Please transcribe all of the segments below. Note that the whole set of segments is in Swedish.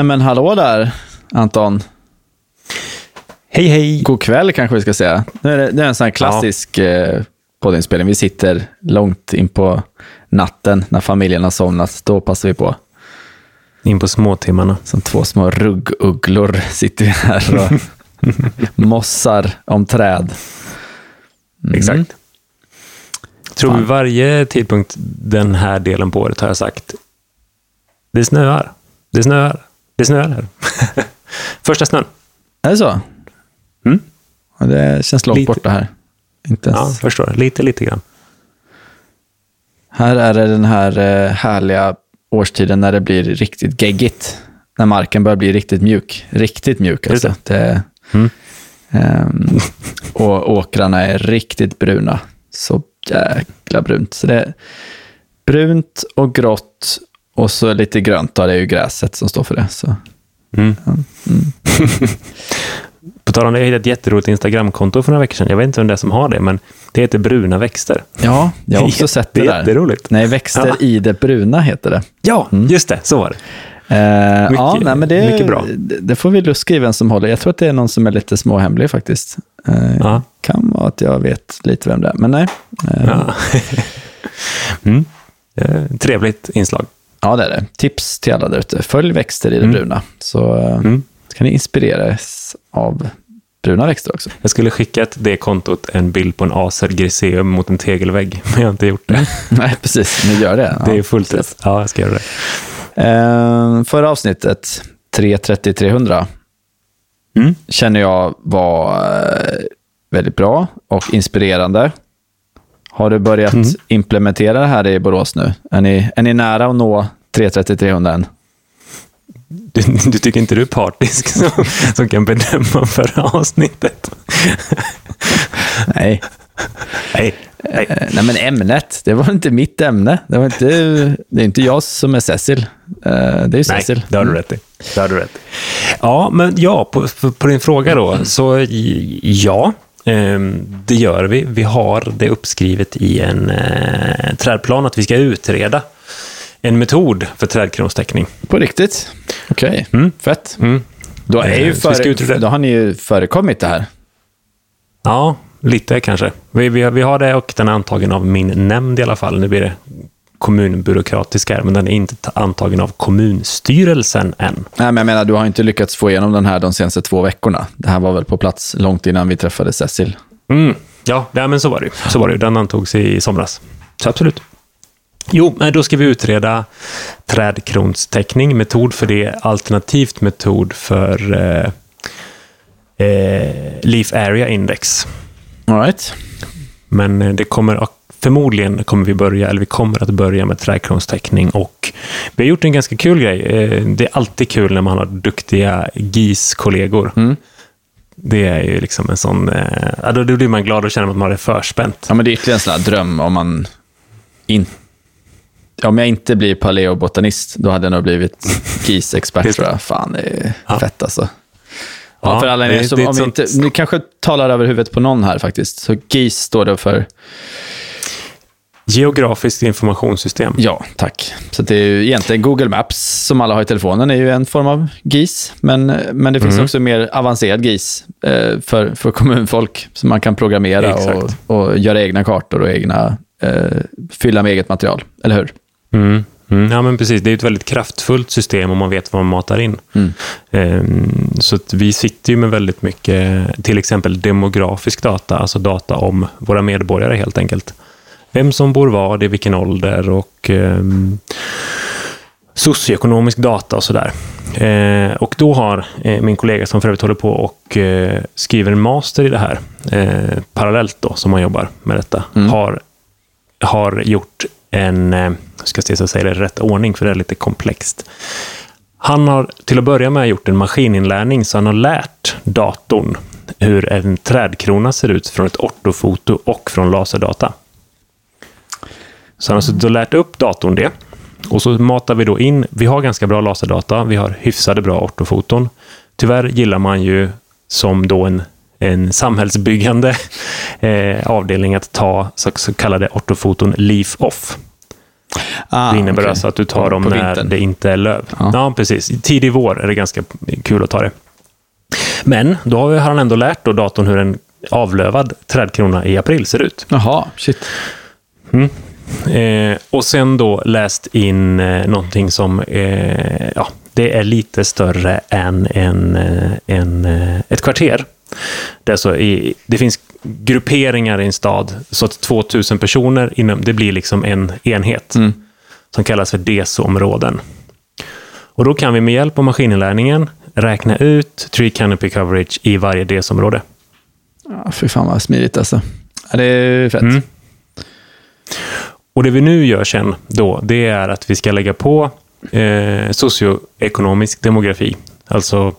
Nej men hallå där, Anton. Hej hej! God kväll kanske vi ska säga. Nu är det, det är en sån här klassisk eh, poddinspelning. Vi sitter långt in på natten när familjen har somnat. Då passar vi på. In på småtimmarna. Som två små ruggugglor sitter vi här och mossar om träd. Mm. Exakt. Tror vi varje tidpunkt den här delen på året har jag sagt det snöar, det snöar, det snöar här. Första snön. Är det så? Mm. Ja, det känns långt Lite. borta här. Inte ens. Ja, förstår. Lite, lite grann. Här är det den här eh, härliga årstiden när det blir riktigt geggigt. När marken börjar bli riktigt mjuk. Riktigt mjuk alltså. Det, Mm. ehm, och åkrarna är riktigt bruna. Så jäkla brunt. Så det är brunt och grått och så lite grönt. Då, det är ju gräset som står för det. Så. Mm. På tal om det, jag hittade ett jätteroligt Instagramkonto för några veckor sedan. Jag vet inte vem det är som har det, men det heter Bruna växter. Ja, jag har också sett det, Det är där. jätteroligt. Nej, växter Ja. i det bruna heter det. Ja, just det. Så var det. Eh, ja, Mycket- nej, men det, mycket bra. Det, får vi luska i vem som håller. Jag tror att det är någon som är lite småhemlig faktiskt. Eh, Ja. Kan vara att jag vet lite vem det är, men nej. Eh, ja. Ja. mm. Eh, Trevligt inslag. Det är det. Tips till alla där ute. Följ växter i det Mm. bruna. Så eh, Mm. kan ni inspireras av bruna växter också. Jag skulle skickat det kontot en bild på en Acer Griseum mot en tegelvägg, men jag har inte gjort det. nej, precis. Ni gör det. Det är Ja, fullt rätt. Ja, jag ska göra det. Eh, förra avsnittet, 330-300, Mm. känner jag var eh, väldigt bra och inspirerande. Har du börjat Mm. implementera det här i Borås nu? Är ni, är ni nära att nå 330-300 än? Du, du tycker inte du är partisk som, som kan bedöma förra avsnittet? Nej. Nej. Nej. Eh, nej, men ämnet, det var inte mitt ämne. Det, var inte, det är inte jag som är Cecil. Eh, det är ju Nej, Cecil. det har du rätt i. Det har du rätt i. Ja, men ja, på, på, din fråga då, så i- ja, det gör vi. Vi har det uppskrivet i en eh, trädplan att vi ska utreda en metod för trädkronstäckning. På riktigt? Okej, Mm. fett. Mm. Då, är ju ska före, då har ni ju förekommit det här. Ja, lite kanske. Vi, vi, har- vi har det och den är antagen av min nämnd i alla fall. Nu blir det kommunbyråkratisk här, men den är inte ta- antagen av kommunstyrelsen än. Nej, men jag menar, du har inte lyckats få igenom den här de senaste två veckorna. Det här var väl på plats långt innan vi träffade Cecil. Mm. Ja, nej, men så var det ju. Så var det. Den antogs i somras. Så absolut. Jo, men då ska vi utreda trädkronstäckning, metod för det, alternativt metod för eh, eh, Leaf Area Index. All right. Men eh, det kommer förmodligen kommer vi börja, eller vi kommer att börja med trädkronstäckning och vi har gjort en ganska kul grej. Eh, Det är alltid kul när man har duktiga GIS-kollegor. Mm. Det är ju liksom en sån, eh, ja, då blir man glad och känner att man är förspänt. Ja, men det är ytterligare en sån här dröm om man in... Om jag inte blir paleobotanist, då hade jag nog blivit GIS-expert det. tror jag. Fan, det är Ja. fett alltså. Ja, Ja, för alla det- som, det om inte, ni kanske talar över huvudet på någon här faktiskt. Så GIS står det för, Geografiskt informationssystem. ja, tack. Så det är ju egentligen Google Maps som alla har i telefonen är ju en form av GIS. Men, men det finns Mm. också mer avancerad GIS eh, för, för kommunfolk som man kan programmera och, och göra egna kartor och egna, eh, fylla med eget material. Eller hur? Mm. Mm. Ja, men precis. Det är ett väldigt kraftfullt system om man vet vad man matar in. Mm. Ehm, Så vi sitter ju med väldigt mycket, till exempel demografisk data, alltså data om våra medborgare helt enkelt. Vem som bor var, i vilken ålder och um, socioekonomisk data och sådär. Eh, och då har eh, min kollega som för övrigt håller på och eh, skriver en master i det här, eh, parallellt då som man jobbar med detta, har, har gjort en, eh, ska se så jag säger det i rätt ordning för det är lite komplext. Han har till att börja med gjort en maskininlärning, så han har lärt datorn hur en trädkrona ser ut från ett ortofoto och från laserdata. Så han har suttit och lärt upp datorn det. Och så matar vi då in, vi har ganska bra laserdata, vi har hyfsade bra ortofoton. Tyvärr gillar man ju som då en, en samhällsbyggande eh, avdelning att ta så, så kallade ortofoton leaf off. Ah, det innebär okay. alltså att du tar dem när vintern. det inte är löv. Ja. ja. precis. Tidig vår är det ganska kul att ta det. Men då har han ändå lärt då datorn hur en avlövad trädkrona i april ser ut. Jaha, shit. Mm. Eh, och sen då läst in eh, någonting som eh, ja, det är lite större än en, eh, en, eh, ett kvarter. Det, så i, det finns grupperingar i en stad, så att 2000 personer, inom, det blir liksom en enhet mm. som kallas för DESO-områden. Och då kan vi med hjälp av maskininlärningen räkna ut tree canopy coverage i varje DESO-område. Ja, fy fan vad smidigt alltså. Ja, det är fett. Mm. Och det vi nu gör sen då, det är att vi ska lägga på eh, socioekonomisk demografi. Alltså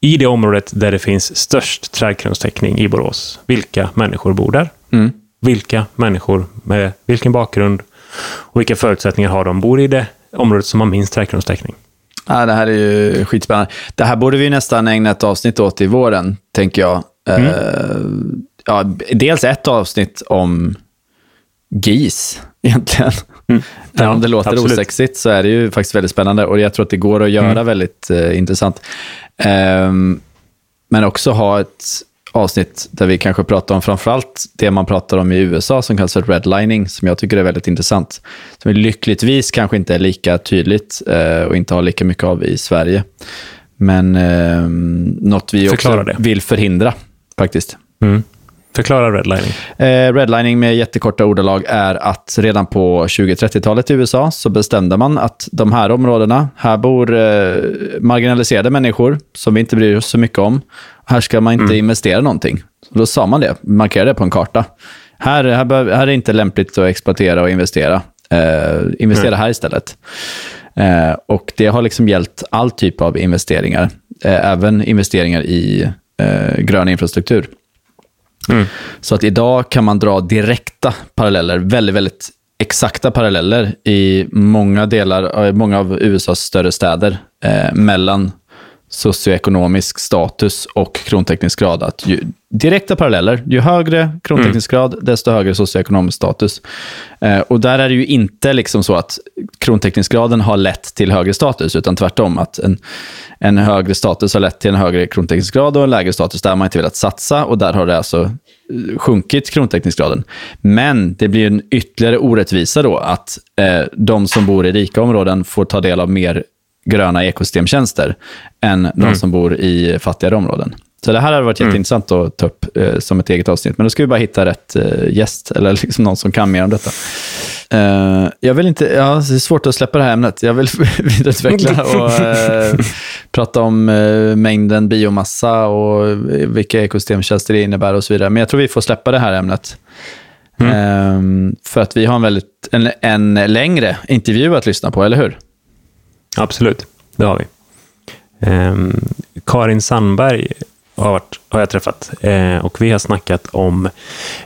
i det området där det finns störst trädkronstäckning i Borås. Vilka människor bor där? Mm. Vilka människor med vilken bakgrund och vilka förutsättningar har de? Bor i det området som har minst trädkronstäckning? Ja, det här är ju skitspännande. Det här borde vi nästan ägna ett avsnitt åt i våren, tänker jag. Mm. Uh, ja, dels ett avsnitt om GIS, egentligen. Mm. Ja, om det låter absolut. osexigt så är det ju faktiskt väldigt spännande och jag tror att det går att göra mm. väldigt uh, intressant. Um, men också ha ett avsnitt där vi kanske pratar om framförallt det man pratar om i USA som kallas för redlining, som jag tycker är väldigt intressant. Som lyckligtvis kanske inte är lika tydligt uh, och inte har lika mycket av i Sverige. Men uh, något vi också vill förhindra faktiskt. Mm. Förklara redlining. Eh, redlining med jättekorta ordalag är att redan på 20-30-talet i USA så bestämde man att de här områdena, här bor eh, marginaliserade människor som vi inte bryr oss så mycket om. Här ska man inte mm. investera någonting. Så då sa man det, markerade det på en karta. Här, här, bör, här är det inte lämpligt att exploatera och investera. Eh, investera mm. här istället. Eh, och det har liksom gällt all typ av investeringar, eh, även investeringar i eh, grön infrastruktur. Mm. Så att idag kan man dra direkta paralleller, väldigt, väldigt exakta paralleller i många delar, många av USAs större städer eh, mellan socioekonomisk status och kronteknisk grad. Att ju, direkta paralleller. Ju högre kronteknisk mm. grad, desto högre socioekonomisk status. Eh, och där är det ju inte liksom så att kronteknisk graden har lett till högre status, utan tvärtom. Att en, en högre status har lett till en högre kronteknisk grad och en lägre status. Där man inte velat satsa och där har det alltså eh, sjunkit krontekniskgraden. Men det blir en ytterligare orättvisa då att eh, de som bor i rika områden får ta del av mer gröna ekosystemtjänster än mm. de som bor i fattigare områden. Så det här hade varit mm. jätteintressant att ta upp eh, som ett eget avsnitt. Men då ska vi bara hitta rätt eh, gäst, eller liksom någon som kan mer om detta. Uh, jag vill inte, ja, det är svårt att släppa det här ämnet. Jag vill vidareutveckla och uh, prata om uh, mängden biomassa och vilka ekosystemtjänster det innebär och så vidare. Men jag tror vi får släppa det här ämnet. Mm. för att vi har en, väldigt, en, en längre intervju att lyssna på, eller hur? Absolut, det har vi. Um, Karin Sandberg har, varit, har jag träffat eh, och vi har snackat om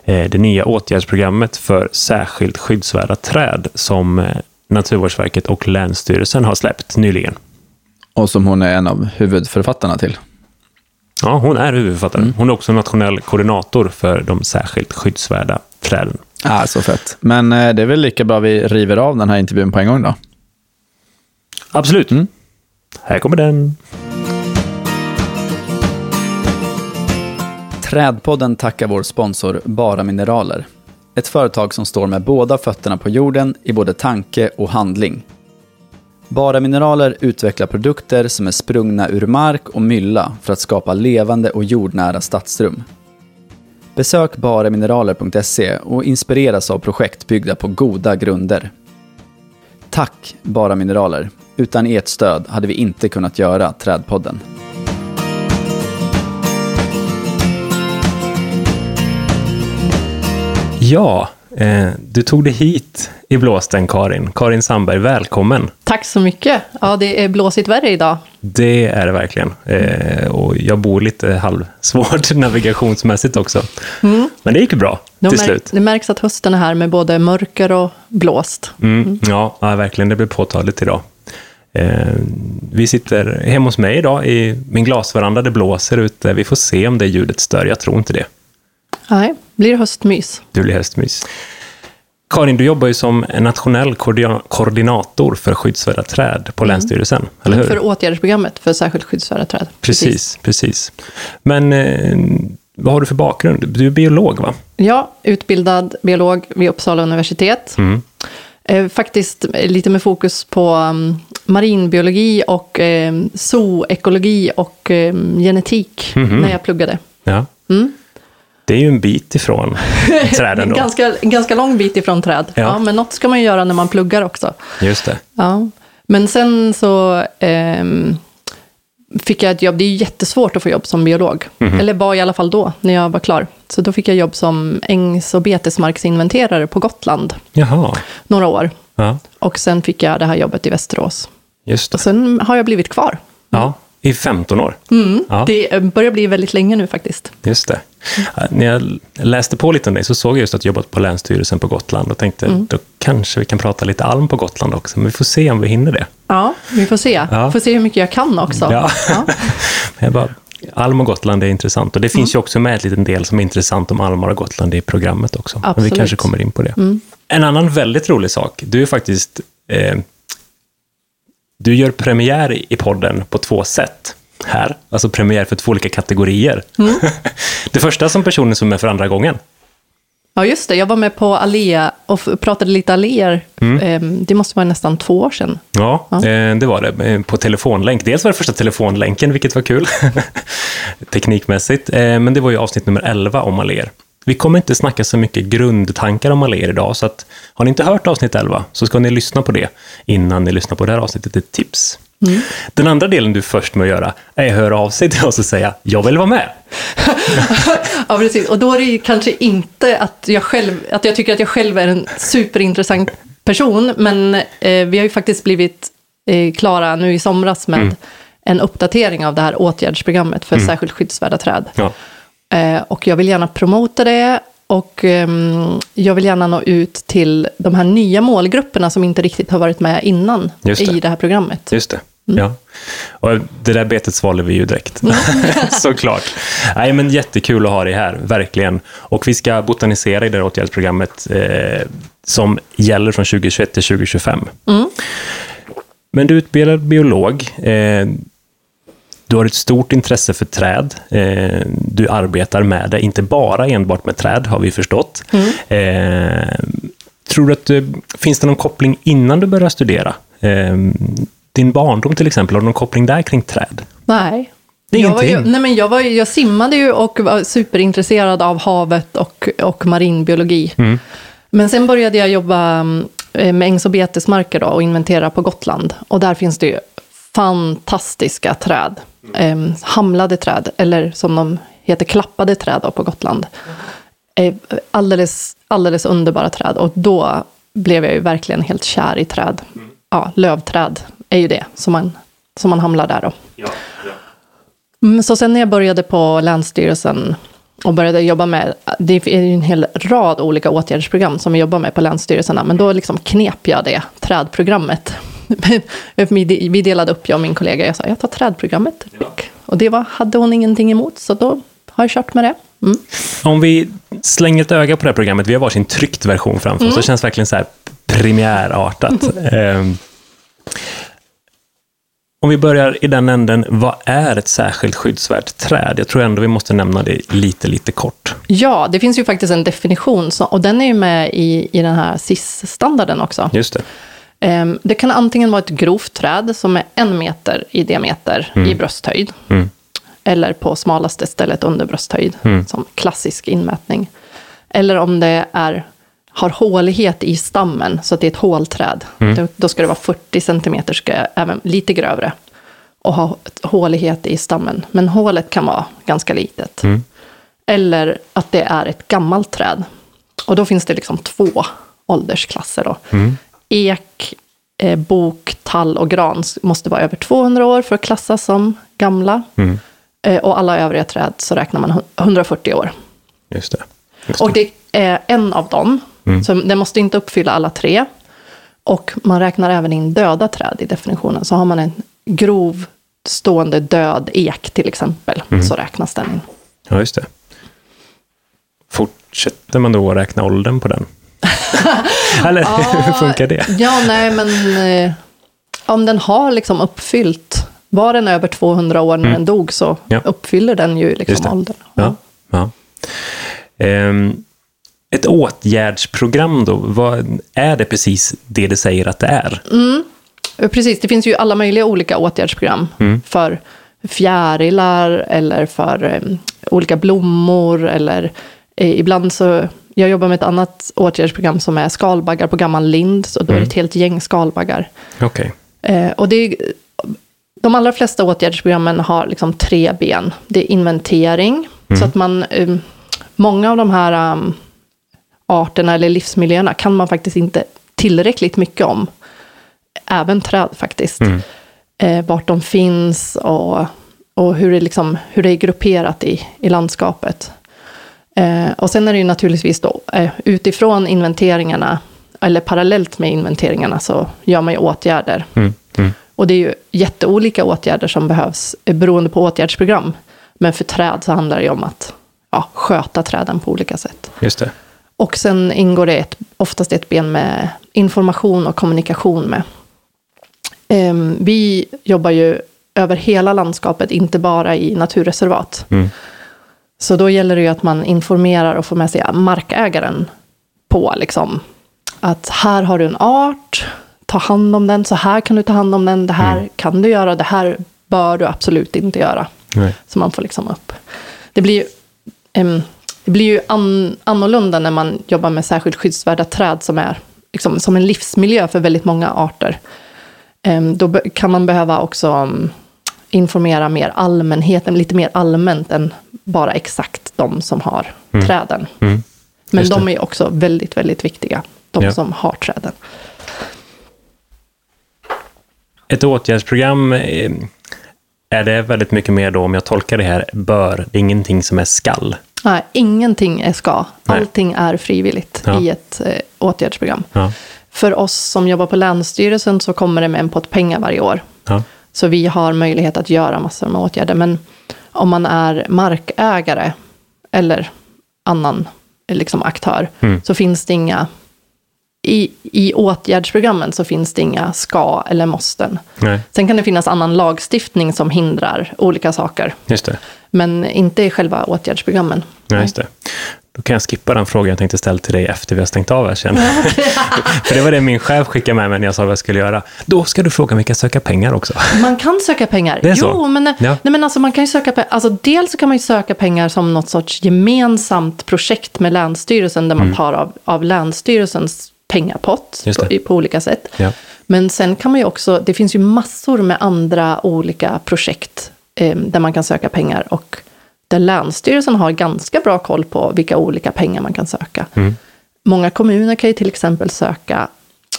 eh, det nya åtgärdsprogrammet för särskilt skyddsvärda träd som eh, Naturvårdsverket och Länsstyrelsen har släppt nyligen. Och som hon är en av huvudförfattarna till. Ja, hon är huvudförfattare. Mm. Hon är också nationell koordinator för de särskilt skyddsvärda träden. Ah, så fett. Men eh, det är väl lika bra vi river av den här intervjun på en gång då? Absolut. Mm. Här kommer den. Trädpodden tackar vår sponsor Bara Mineraler. Ett företag som står med båda fötterna på jorden i både tanke och handling. Bara Mineraler utvecklar produkter som är sprungna ur mark och mylla för att skapa levande och jordnära stadsrum. Besök baramineraler.se och inspireras av projekt byggda på goda grunder. Tack Bara Mineraler! Utan ert stöd hade vi inte kunnat göra Trädpodden. Ja, eh, du tog dig hit i blåsten, Karin. Karin Sandberg, välkommen. Tack så mycket. Ja, det är blåsigt värre idag. Det är det verkligen. Eh, och jag bor lite halvsvårt navigationsmässigt också. Mm. Men det gick bra till mär slut. Det märks att hösten är här med både mörker och blåst. Mm. Mm. Ja, ja, verkligen. Det blir påtagligt idag. Eh, vi sitter hemma hos mig idag i min glasveranda. Det blåser ute. Vi får se om det ljudet stör. Jag tror inte det. Nej, blir höstmys. Det blir höstmys. Karin, du jobbar ju som nationell koordinator för skyddsvärda träd på Länsstyrelsen, eller hur? För åtgärdsprogrammet för särskilt skyddsvärda träd. Precis, precis. Men eh, vad har du för bakgrund? Du är biolog, va? Ja, utbildad biolog vid Uppsala universitet. Mm. Eh, faktiskt lite med fokus på um, marinbiologi och eh, zooekologi och eh, genetik Mhm. när jag pluggade. Ja. Mm. Det är ju en bit ifrån träden då. ganska, ganska lång bit ifrån träd. Ja. Ja. men något ska man ju göra när man pluggar också. Just det. Ja. Men sen så ehm, fick jag ett jobb. Det är jättesvårt att få jobb som biolog. Mhm. Eller var i alla fall då, när jag var klar. Så då fick jag jobb som ängs och betesmarksinventerare på Gotland Jaha. några år. Ja, Och sen fick jag det här jobbet i Västerås. just Och det. sen har jag blivit kvar. Ja, i 15 år. Ja. Det börjar bli väldigt länge nu faktiskt. Just det. När jag läste på lite om dig så såg jag just att du jobbat på Länsstyrelsen på Gotland och tänkte då kanske vi kan prata lite alm på Gotland också, men vi får se om vi hinner det. Ja, vi får se. Ja. Får se hur mycket jag kan också. Ja. Ja. Jag bara, alm och Gotland är intressant och det finns ju också med en liten del som är intressant om almar och Gotland i programmet också. Men vi Absolut. kanske kommer in på det. En annan väldigt rolig sak, du är faktiskt eh, du gör premiär i podden på två sätt här. Alltså premiär för två olika kategorier. det första som personen som är för andra gången. ja, just det. Jag var med på Alea och pratade lite alléer. Ehm, Det måste vara nästan två år sedan. Ja, eh, det var det. Eh, På telefonlänk. Dels var det första telefonlänken, vilket var kul. Teknikmässigt. Eh, Men det var ju avsnitt nummer 11 om Aler. Vi kommer inte snacka så mycket grundtankar om Aler idag, så att har ni inte hört avsnitt 11 så ska ni lyssna på det innan ni lyssnar på det här avsnittet. Ett tips. Den andra delen du är först med att göra är att höra av sig till oss och säga “Jag vill vara med”. Ja, precis. Och då är det kanske inte att jag, själv, att jag tycker att jag själv är en superintressant person, men eh, vi har ju faktiskt blivit eh, klara nu i somras med en uppdatering av det här åtgärdsprogrammet för särskilt skyddsvärda träd. Ja. Eh, och jag vill gärna promota det och ehm, jag vill gärna nå ut till de här nya målgrupperna som inte riktigt har varit med innan det. i det här programmet. Just det. Ja. Och det där betet svalde vi ju direkt. Såklart. Nej, men jättekul att ha dig här, verkligen. Och vi ska botanisera i det här åtgärdsprogrammet eh, som gäller från 2021 till 2025. Men du är utbildad biolog. Eh, du har ett stort intresse för träd. Eh, du arbetar med det, inte bara enbart med träd, har vi förstått. Eh, tror du att det, finns det någon koppling innan du började studera? Eh, din barndom till exempel, har du någon koppling där kring träd? Nej. Jag, var ju, nej men jag, var, jag simmade ju och var superintresserad av havet och, och marinbiologi. Mm. Men sen började jag jobba mm, med ängs och betesmarker då, och inventera på Gotland. Och där finns det ju fantastiska träd. Eh, hamlade träd, eller som de heter, klappade träd då, på Gotland. Eh, alldeles, alldeles underbara träd. Och då blev jag ju verkligen helt kär i träd. Ja, lövträd är ju det som man, som man hamlar där då. Mm, Så sen när jag började på Länsstyrelsen och började jobba med, det är ju en hel rad olika åtgärdsprogram som vi jobbar med på länsstyrelserna, men då liksom knep jag det trädprogrammet. Vi delade upp, jag och min kollega, jag sa jag tar trädprogrammet. Och det var, hade hon ingenting emot, så då har jag kört med det. Mm. Om vi slänger ett öga på det här programmet, vi har varsin tryckt version framför oss, det känns verkligen så här premiärartat. Ehm, om vi börjar i den änden, vad är ett särskilt skyddsvärt träd? Jag tror ändå vi måste nämna det lite, lite kort. Ja, det finns ju faktiskt en definition, och den är ju med i, i den här SIS-standarden också. Just det. Ehm, Det kan antingen vara ett grovt träd som är en meter i diameter i brösthöjd. Mm. Eller på smalaste stället under brösthöjd, Mm. som klassisk inmätning. Eller om det är, har hålighet i stammen, så att det är ett hålträd. Mm. Då, då ska det vara 40 centimeter, ska även lite grövre. Och ha hålighet i stammen. Men hålet kan vara ganska litet. Mm. Eller att det är ett gammalt träd. Och då finns det liksom två åldersklasser. Då. Mm. Ek, eh, bok, tall och gran måste vara över 200 år för att klassas som gamla. Mm. Eh, och alla övriga träd så räknar man hu- 140 år. Just det. Just Och det är en av dem. Så den måste inte uppfylla alla tre. Och man räknar även in döda träd i definitionen. Så har man en grov stående död ek till exempel, så räknas den in. Ja, just det. Fortsätter man då att räkna åldern på den? Eller hur funkar det? Ja, nej, men eh, om den har liksom uppfyllt, var den över 200 år när den dog så Mm. Ja. uppfyller den ju liksom åldern. Ja. ja. Ehm, ett åtgärdsprogram då, vad är det precis det det säger att det är? Eh, Precis, det finns ju alla möjliga olika åtgärdsprogram Mm. för fjärilar eller för eh, olika blommor eller eh, ibland så, jag jobbar med ett annat åtgärdsprogram som är skalbaggar på gammal lind, så då är det ett helt gäng skalbaggar. Okej. Eh, och det är, de allra flesta åtgärdsprogrammen har liksom tre ben. Det är inventering, så att man, eh, många av de här um, arterna eller livsmiljöerna kan man faktiskt inte tillräckligt mycket om. Även träd faktiskt. Eh, vart de finns och, och hur, det liksom, hur det är grupperat i, i landskapet. Eh, och sen är det ju naturligtvis då, eh, utifrån inventeringarna, eller parallellt med inventeringarna, så gör man ju åtgärder. Mm. Mm. Och det är ju jätteolika åtgärder som behövs eh, beroende på åtgärdsprogram. Men för träd så handlar det ju om att ja, sköta träden på olika sätt. Just det. Och sen ingår det ett, oftast ett ben med information och kommunikation med. Ehm, vi jobbar ju över hela landskapet, inte bara i naturreservat. Mm. Så då gäller det ju att man informerar och får med sig markägaren på liksom, att här har du en art, ta hand om den, så här kan du ta hand om den, det här kan du göra, det här bör du absolut inte göra. Nej. Så man får liksom upp. Det blir ju, em, det blir ju an, annorlunda när man jobbar med särskilt skyddsvärda träd som är liksom, som en livsmiljö för väldigt många arter. Em, då kan man behöva också mm, informera mer allmänheten, lite mer allmänt än bara exakt de som har träden. Mm. Men de är också väldigt, väldigt viktiga, de Ja. som har träden. Ett åtgärdsprogram, eh, är det väldigt mycket mer då, om jag tolkar det här, bör, det är ingenting som är skall? Nej, ingenting är ska, Nej. allting är frivilligt Ja. i ett eh, åtgärdsprogram. Ja. För oss som jobbar på Länsstyrelsen så kommer det med en pott pengar varje år. Ja. Så vi har möjlighet att göra massor med åtgärder. Men om man är markägare eller annan liksom, aktör Mm. så finns det inga... I, I åtgärdsprogrammen så finns det inga ska eller måsten. Nej, Sen kan det finnas annan lagstiftning som hindrar olika saker. just det. Men inte i själva åtgärdsprogrammen. Nej, just det. Då kan jag skippa den frågan jag tänkte ställa till dig efter vi har stängt av här sen. För det var det min chef skickade med mig när jag sa vad jag skulle göra. Då ska du fråga om vi kan söka pengar också. Man kan söka pengar. Det är så? Jo, men, Ja. nej, men alltså, man kan ju söka pengar. Alltså, dels så kan man ju söka pengar som något sorts gemensamt projekt med Länsstyrelsen där man tar av, av Länsstyrelsens pengapott Mm. På, på olika sätt. Ja. Men sen kan man ju också, det finns ju massor med andra olika projekt eh, där man kan söka pengar och där Länsstyrelsen har ganska bra koll på vilka olika pengar man kan söka. Mm. Många kommuner kan ju till exempel söka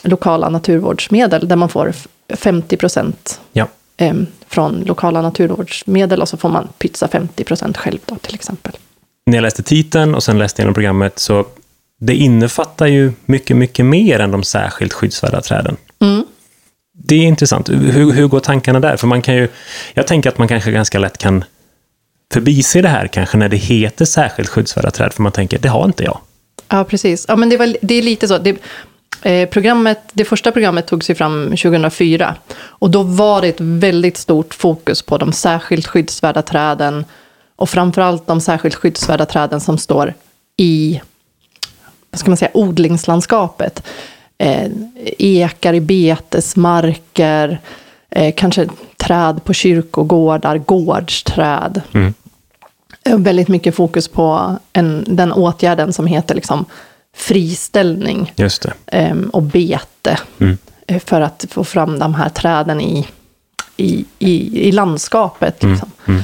lokala naturvårdsmedel där man får f- 50 procent Ja. eh, från lokala naturvårdsmedel och så får man pytsa 50 procent själv då till exempel. När jag läste titeln och sen läste igenom programmet så det innefattar ju mycket, mycket mer än de särskilt skyddsvärda träden. Mm. Det är intressant. Hur, hur går tankarna där? För man kan ju, jag tänker att man kanske ganska lätt kan förbise det här kanske när det heter särskilt skyddsvärda träd, för man tänker, det har inte jag. Ja, precis. Ja, men det, var, det är lite så. Det, eh, programmet, det första programmet tog sig fram 2004. Och då var det ett väldigt stort fokus på de särskilt skyddsvärda träden. Och framförallt de särskilt skyddsvärda träden som står i vad ska man säga, odlingslandskapet. Eh, ekar i betesmarker, eh, kanske träd på kyrkogårdar, gårdsträd. Mm. Eh, Väldigt mycket fokus på en, den åtgärden som heter liksom friställning Just det. eh, och bete. Mm. eh, För att få fram de här träden i, i, i, i landskapet. Liksom. Mm.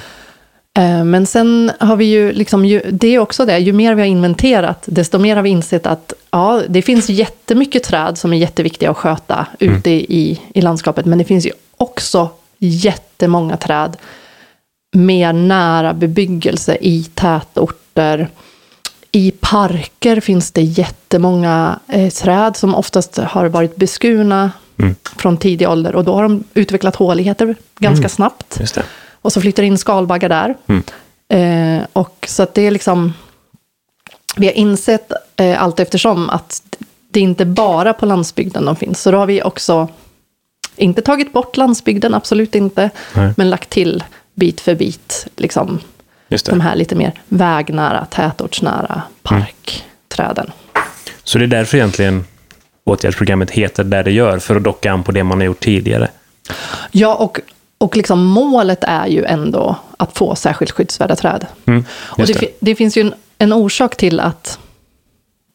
Eh, Men sen har vi ju, liksom, ju, det är också det, ju mer vi har inventerat, desto mer har vi insett att ja, det finns jättemycket träd som är jätteviktiga att sköta ute i, i landskapet, men det finns ju också jättemånga träd mer nära bebyggelse i tätorter. I parker finns det jättemånga eh, träd som oftast har varit beskurna Mm. från tidig ålder och då har de utvecklat håligheter ganska snabbt. Just det. Och så flyttar in skalbaggar där. Mm. Eh, och så att det är liksom... Vi har insett eh, allt eftersom att det är inte bara på landsbygden de finns. Så då har vi också inte tagit bort landsbygden, absolut inte, Nej. men lagt till bit för bit, liksom de här lite mer vägnära, tätortsnära parkträden. Så det är därför egentligen åtgärdsprogrammet heter där det gör, för att docka an på det man har gjort tidigare. Ja, och, och liksom målet är ju ändå att få särskilt skyddsvärda träd. Mm, och det, det. det finns ju en, en orsak till att,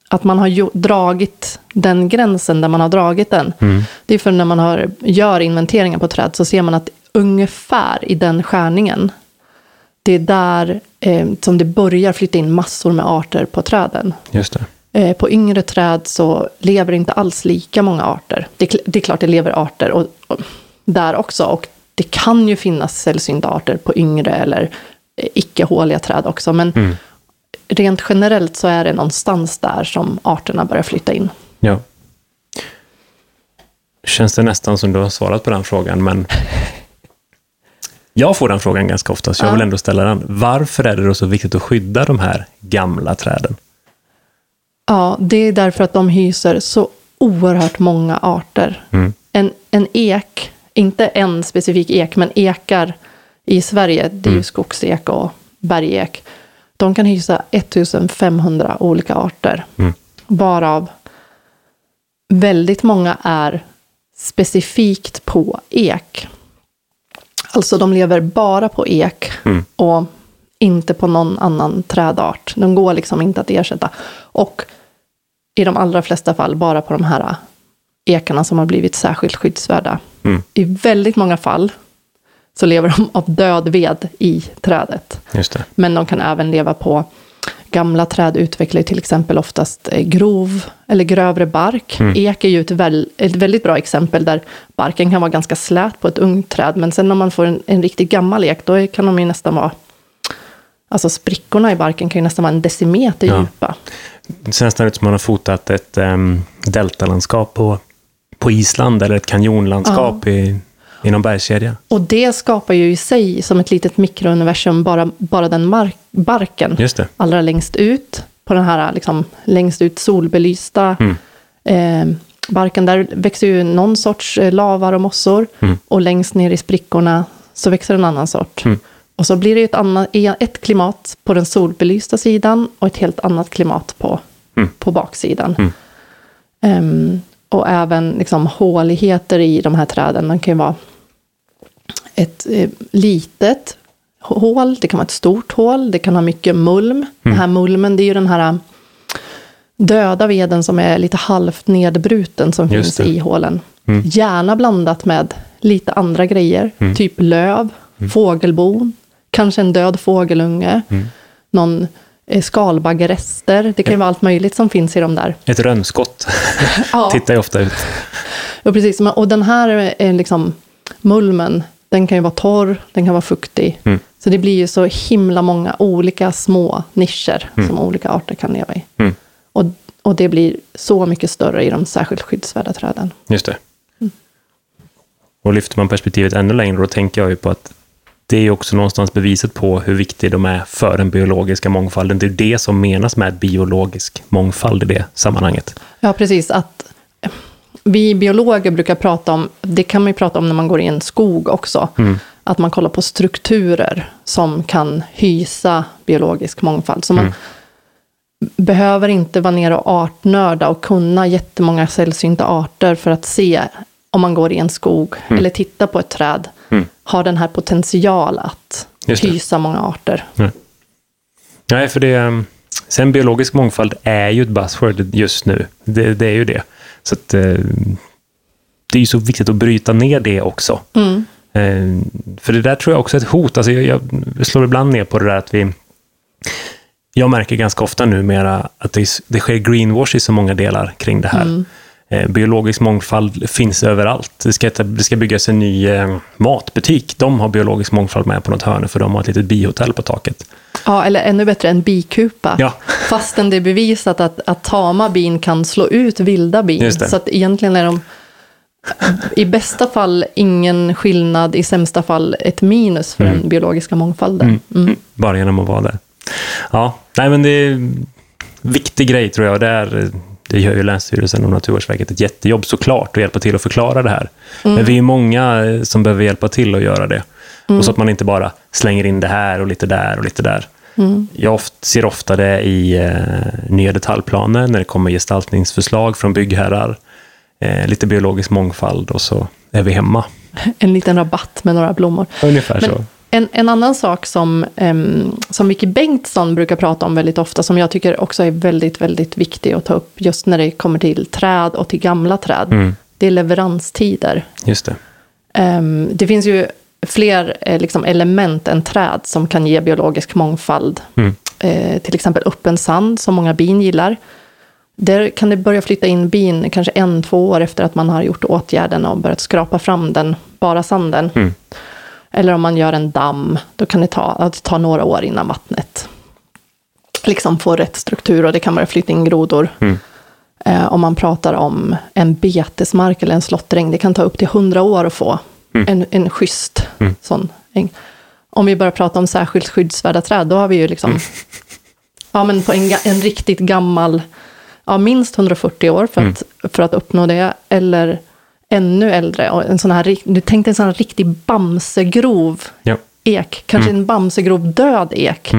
att man har dragit den gränsen där man har dragit den. Mm. Det är för när man har, gör inventeringar på träd så ser man att ungefär i den skärningen, det är där eh, som det börjar flytta in massor med arter på träden. Just det. Eh, På yngre träd så lever inte alls lika många arter. Det, det är klart det lever arter och, och, där också. Och det kan ju finnas sällsynta arter på yngre eller eh, icke-håliga träd också. Men Mm. rent generellt så är det någonstans där som arterna börjar flytta in. Ja. Känns det nästan som du har svarat på den frågan, men jag får den frågan ganska ofta, så jag Ja. vill ändå ställa den. Varför är det då så viktigt att skydda de här gamla träden? Ja, det är därför att de hyser så oerhört många arter. Mm. En, en ek, inte en specifik ek, men ekar i Sverige, det är Mm. ju skogsek och bergek. De kan hysa 1500 olika arter. Mm. Varav väldigt många är specifikt på ek. Alltså de lever bara på ek Mm. och inte på någon annan trädart. De går liksom inte att ersätta. Och i de allra flesta fall bara på de här ekarna som har blivit särskilt skyddsvärda. Mm. I väldigt många fall så lever de av död ved i trädet. Men de kan även leva på Gamla träd utvecklar ju till exempel oftast eh, grov eller grövre bark. Ek är ju ett, väl, ett väldigt bra exempel där barken kan vara ganska slät på ett ungt träd. Men sen när man får en, en riktigt gammal ek, då kan de ju nästan vara... Alltså sprickorna i barken kan ju nästan vara en decimeter Ja. djupa. Det känns nästan ut som man har fotat ett um, deltalandskap på, på Island, eller ett kanjonlandskap i, i någon bergskedja. Och det skapar ju i sig som ett litet mikrouniversum, bara, bara den mark, barken. Just det. allra längst ut, på den här liksom, längst ut solbelysta Mm. eh, barken. Där växer ju någon sorts eh, lavar och mossor. Mm. Och längst ner i sprickorna så växer en annan sort. Mm. Och så blir det ett, annat, ett klimat på den solbelysta sidan och ett helt annat klimat på, Mm. på baksidan. Ehm, och även liksom, håligheter i de här träden. De kan ju vara ett eh, litet hål, det kan vara ett stort hål, det kan ha mycket mulm. Den här mulmen, det är ju den här eh, döda veden som är lite halvt nedbruten som Just finns det. i hålen. Mm. Gärna blandat med lite andra grejer, typ löv, fågelbon, kanske en död fågelunge, någon eh, skalbaggerester. Det kan ju vara allt möjligt som finns i de där. Ett rönnskott Ja. tittar ju ofta ut. Ja, precis. Och den här liksom, mulmen, den kan ju vara torr, den kan vara fuktig. Mm. Så det blir ju så himla många olika små nischer som olika arter kan leva i. Mm. Och, och det blir så mycket större i de särskilt skyddsvärda träden. Just det. Och lyfter man perspektivet ännu längre, då tänker jag ju på att det är också någonstans beviset på hur viktig de är för den biologiska mångfalden. Det är det som menas med biologisk mångfald i det sammanhanget. Ja, precis. Att vi biologer brukar prata om, det kan man ju prata om när man går i en skog också, att man kollar på strukturer som kan hysa biologisk mångfald. Så man behöver inte vara nere och artnörda och kunna jättemånga sällsynta arter för att se om man går i en skog eller tittar på ett träd, har den här potential att hysa många arter. Nej, för det... ehm, Sen biologisk mångfald är ju ett buzzword just nu. Det, det är ju det. Så att, eh, det är ju så viktigt att bryta ner det också. Mm. Eh, För det där tror jag också är ett hot. Alltså jag, jag slår ibland ner på det där att vi... Jag märker ganska ofta numera att det, det sker greenwash i så många delar kring det här. Eh, Biologisk mångfald finns överallt. Det ska, det ska byggas en ny eh, matbutik. De har biologisk mångfald med på något hörn för de har ett litet bihotell på taket. Ja, eller ännu bättre, en bikupa. Ja. Fastän det är bevisat att, att tama bin kan slå ut vilda bin. Så att egentligen är de i bästa fall ingen skillnad, i sämsta fall ett minus för den biologiska mångfalden. Mm. Bara genom att vara där. Ja, nej men det är en viktig grej tror jag. Det är, det gör ju Länsstyrelsen och Naturvårdsverket ett jättejobb såklart att hjälpa till att förklara det här. Men vi är många eh, som behöver hjälpa till att göra det. Och så att man inte bara slänger in det här och lite där och lite där. Jag oft, ser ofta det i eh, nya detaljplaner när det kommer gestaltningsförslag från byggherrar. Eh, lite biologisk mångfald och så är vi hemma. En liten rabatt med några blommor. Ungefär så. En, en annan sak som, um, som Vicky Bengtsson brukar prata om väldigt ofta, som jag tycker också är väldigt, väldigt viktig att ta upp, just när det kommer till träd och till gamla träd, Mm. det är leveranstider. Just det. Ehm, det finns ju fler eh, liksom, element än träd som kan ge biologisk mångfald. Mm. Eh, till exempel öppen sand, som många bin gillar. Där kan det börja flytta in bin kanske en, två år efter att man har gjort åtgärden och börjat skrapa fram den bara sanden. Mm. Eller om man gör en damm, då kan det ta, det tar några år innan vattnet liksom får rätt struktur och det kan börja flytta in grodor. Mm. Eh, om man pratar om en betesmark eller en slåtteräng, det kan ta upp till 100 år att få en, en schysst sån äng. Om vi börjar prata om särskilt skyddsvärda träd, då har vi ju liksom, ja men på en, en riktigt gammal, ja minst 140 år för att, för att uppnå det, eller ännu äldre, och en sån här, du tänkte en sån här riktig bamsegrov Ja. ek, kanske en bamsegrov död ek.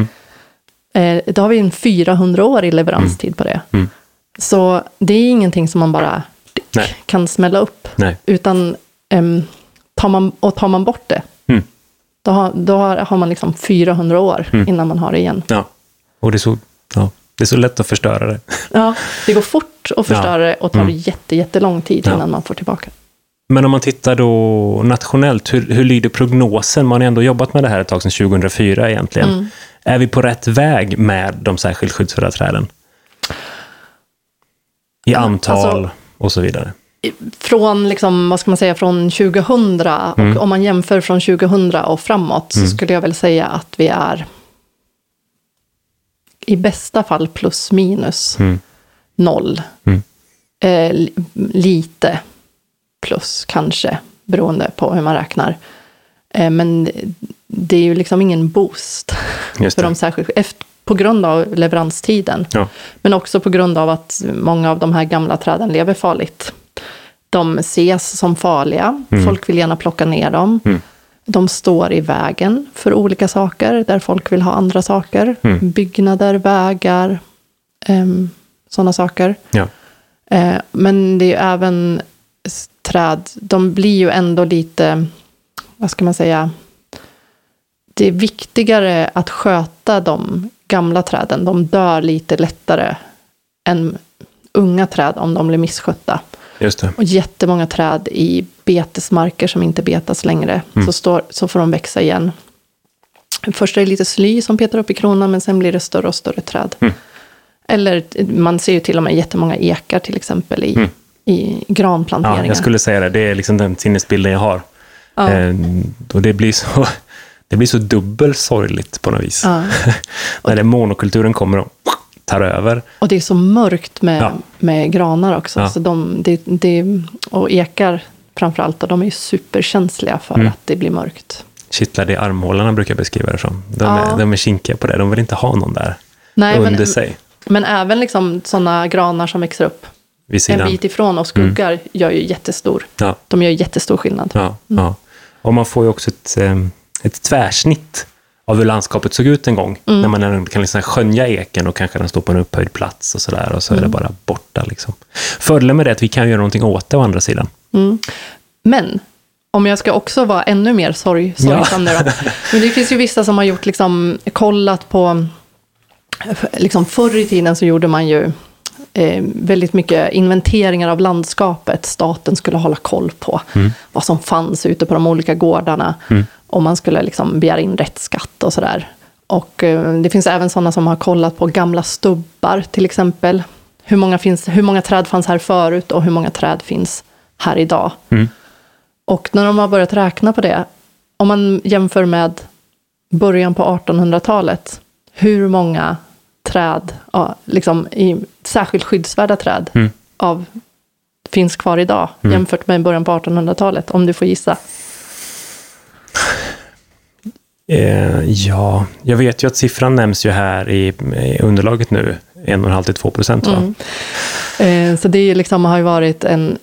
Eh, då har vi en 400 år i leveranstid på det. Mm. Så det är ingenting som man bara Nej. kan smälla upp. Nej. Utan ehm, tar man, och tar man bort det, Mm. då, har, då har, man liksom 400 år innan man har det igen. Ja. Och det är, så, ja. det är så lätt att förstöra det. Ja, det går fort att förstöra det och tar Mm. jätte, jättelång tid Ja. innan man får tillbaka. Men om man tittar då nationellt, hur, hur lyder prognosen? Man har ändå jobbat med det här ett tag sedan 2004 egentligen. Mm. Är vi på rätt väg med de särskilt skyddsvärda träden? I antal alltså- och så vidare. Från, liksom, vad ska man säga, från 2000, och Mm. om man jämför från 2000 och framåt, så skulle jag väl säga att vi är i bästa fall plus minus Mm. Noll. Mm. Eh, li- lite plus kanske, beroende på hur man räknar. Eh, men det är ju liksom ingen boost för de särskilt, efter, på grund av leveranstiden. Ja. Men också på grund av att många av de här gamla träden lever farligt. De ses som farliga, folk vill gärna plocka ner dem. Mm. De står i vägen för olika saker, där folk vill ha andra saker. Mm. Byggnader, vägar, um, sådana saker. Ja. Eh, men det är ju även träd, de blir ju ändå lite, vad ska man säga, det är viktigare att sköta de gamla träden. De dör lite lättare än unga träd om de blir misskötta. Just det. Och jättemånga träd i betesmarker som inte betas längre, så, står, så får de växa igen. Först är det lite sly som petar upp i kronan, men sen blir det större och större träd. Eller man ser ju till och med jättemånga ekar till exempel i, i granplanteringar. Ja, jag skulle säga det. Det är liksom den sinnesbilden jag har. Ja. Eh, och det blir så, det blir så dubbelt sorgligt på något vis. Ja. När det monokulturen kommer och tar över. Och det är så mörkt med, Ja. med granar också. Ja. Så de, det, det, och ekar framför allt, och de är ju superkänsliga för Mm. att det blir mörkt. Kittlade i armhålorna brukar jag beskriva det som. De, är, de är kinkiga på det. De vill inte ha någon där Nej, under men, sig. Men även liksom sådana granar som växer upp en bit ifrån och skuggar gör ju jättestor. Ja, De gör jättestor skillnad. ja, ja. Och man får ju också ett, eh, ett tvärsnitt av hur landskapet såg ut en gång. Mm. När man kan liksom skönja eken och kanske den står på en upphöjd plats och sådär. Och så Mm. är det bara borta. Liksom. Fördelen med det är att vi kan göra någonting åt det å andra sidan. Men om jag ska också vara ännu mer sorg, sorgsam nu då. Men det finns ju vissa som har gjort liksom, kollat på, liksom förr i tiden så gjorde man ju eh, väldigt mycket inventeringar av landskapet. Staten skulle hålla koll på vad som fanns ute på de olika gårdarna. Och man skulle liksom begära in rätt skatt och sådär. Och eh, det finns även sådana som har kollat på gamla stubbar till exempel. Hur många, finns, hur många träd fanns här förut och hur många träd finns här idag. Och när de har börjat räkna på det, om man jämför med början på 1800-talet, hur många träd, liksom i särskilt skyddsvärda träd, av, finns kvar idag jämfört med början på 1800-talet, om du får gissa. Eh, ja, jag vet ju att siffran nämns ju här i, i underlaget nu. 1,5 till 2 procent. Mm. Eh, så det liksom har ju varit en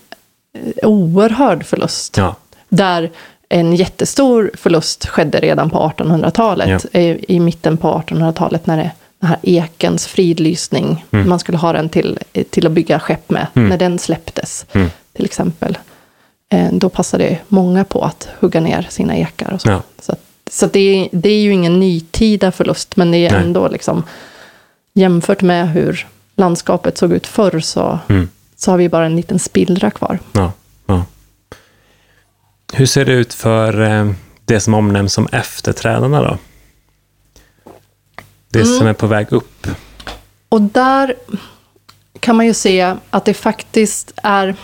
eh, oerhörd förlust. Ja. Där en jättestor förlust skedde redan på 1800-talet. Ja. I, I mitten på 1800-talet när det, den här ekens fridlysning, Mm. man skulle ha den till, till att bygga skepp med, Mm. när den släpptes Mm. till exempel. Eh, då passade många på att hugga ner sina ekar. Och så Ja. så, så det, är, det är ju ingen nitida förlust, men det är Nej. ändå liksom jämfört med hur landskapet såg ut förr så, Mm. så har vi bara en liten spillra kvar. Ja, ja. Hur ser det ut för eh, det som omnämns som efterträdarna då? Det Mm. som är på väg upp. Och där kan man ju se att det faktiskt är...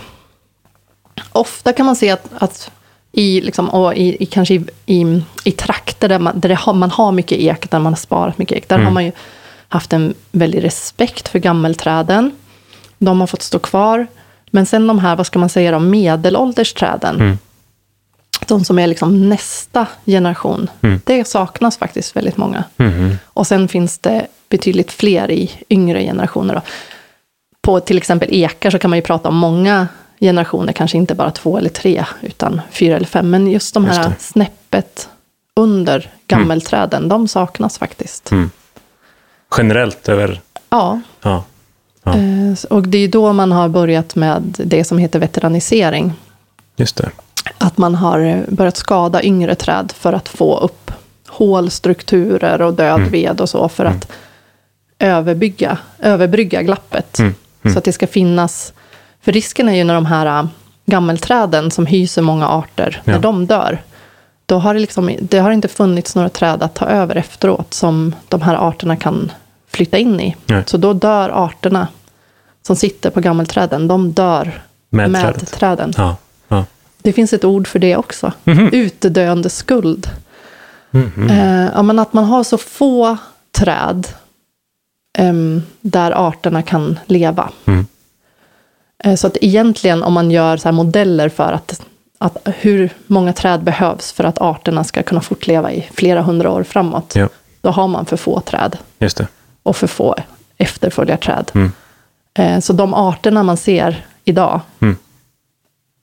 Ofta kan man se att, att i, liksom, i, i, kanske i, i, i trakter där, man, där det har, man har mycket ek, där man har sparat mycket ek, där Mm. har man ju haft en väldig respekt för gammelträden. De har fått stå kvar. Men sen de här, vad ska man säga, de medelåldersträden, Mm. De som är liksom nästa generation, Mm. det saknas faktiskt väldigt många. Mhm. Och sen finns det betydligt fler i yngre generationer. Då. På till exempel ekar så kan man ju prata om många generationer, kanske inte bara två eller tre, utan fyra eller fem. Men just de Just här det. snäppet under gammelträden, de saknas faktiskt. Mm. Generellt över... Ja, Ja. Ja. eh, och det är då man har börjat med det som heter veteranisering. Just det. Att man har börjat skada yngre träd för att få upp hålstrukturer och död Mm. ved och så för att överbygga, överbrygga glappet. Mm. Mm. Så att det ska finnas, för risken är ju när de här äh, gammelträden som hyser många arter, Ja. när de dör, då har det, liksom, det har inte funnits några träd att ta över efteråt som de här arterna kan flytta in i. Nej. Så då dör arterna som sitter på gammelträden, de dör Med, med, trädet. träden. Ja. Det finns ett ord för det också. Mhm. Utdöende skuld. Mhm. Eh, ja, men att man har så få träd em, där arterna kan leva. Mm. Eh, så att egentligen om man gör så här modeller för att, att hur många träd behövs för att arterna ska kunna fortleva i flera hundra år framåt. Ja. Då har man för få träd Just det. och för få efterföljarträd. Mm. Eh, så de arterna man ser idag Mm.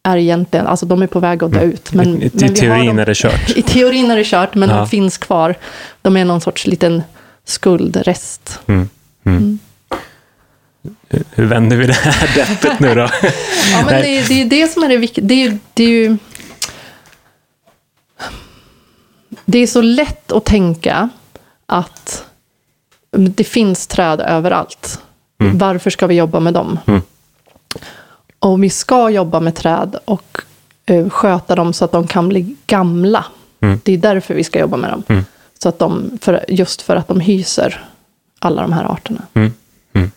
Är egentligen, alltså de är på väg att dö ut. Men, I, I, men teorin dem- är det kört. i teorin är det kört, men Ja. de finns kvar. De är någon sorts liten skuldrest. Mm. Mm. Hur- Hur vänder vi det här deppet nu då? Ja, men det, är- det är det som är det viktiga. Det är, det är ju... Det är så lätt att tänka att det finns träd överallt. Mm. Varför ska vi jobba med dem? Mm. Och vi ska jobba med träd och eh, sköta dem så att de kan bli gamla. Mm. Det är därför vi ska jobba med dem. Mm. Så att de, för, just för att de hyser alla de här arterna. Mm. Mm.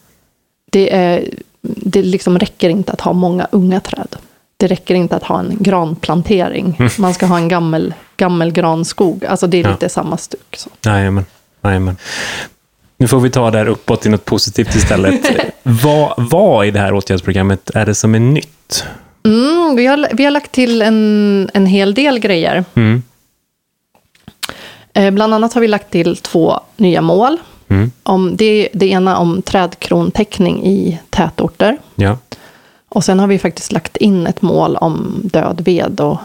Det, är, det liksom räcker inte att ha många unga träd. Det räcker inte att ha en granplantering. Man ska ha en gammel, gammel granskog. Alltså det är Ja. lite samma stuk. Så. Jajamän. Jajamän. Nu får vi ta det här uppåt till något positivt istället. vad, vad i det här åtgärdsprogrammet är det som är nytt? Mm, vi, har, vi har lagt till en, en hel del grejer. Mm. Eh, bland annat har vi lagt till två nya mål. Mm. Om det, det ena om trädkrontäckning i tätorter. Ja. Och sen har vi faktiskt lagt in ett mål om död ved och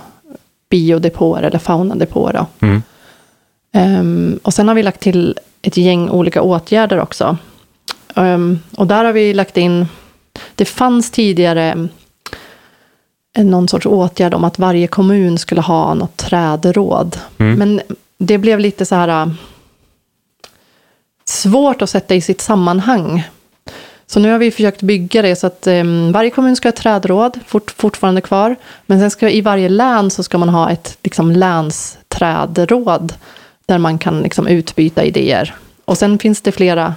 biodepåer eller faunadepåer. Mm. Ehm, och sen har vi lagt till ett gäng olika åtgärder också. Ehm, och där har vi lagt in, det fanns tidigare någon sorts åtgärd om att varje kommun skulle ha något trädråd. Mm. Men det blev lite så här äh, svårt att sätta i sitt sammanhang. Så nu har vi försökt bygga det så att ehm, varje kommun ska ha ett trädråd, fort, fortfarande kvar. Men sen ska i varje län så ska man ha ett liksom, länsträdråd där man kan liksom, utbyta idéer. Och sen finns det flera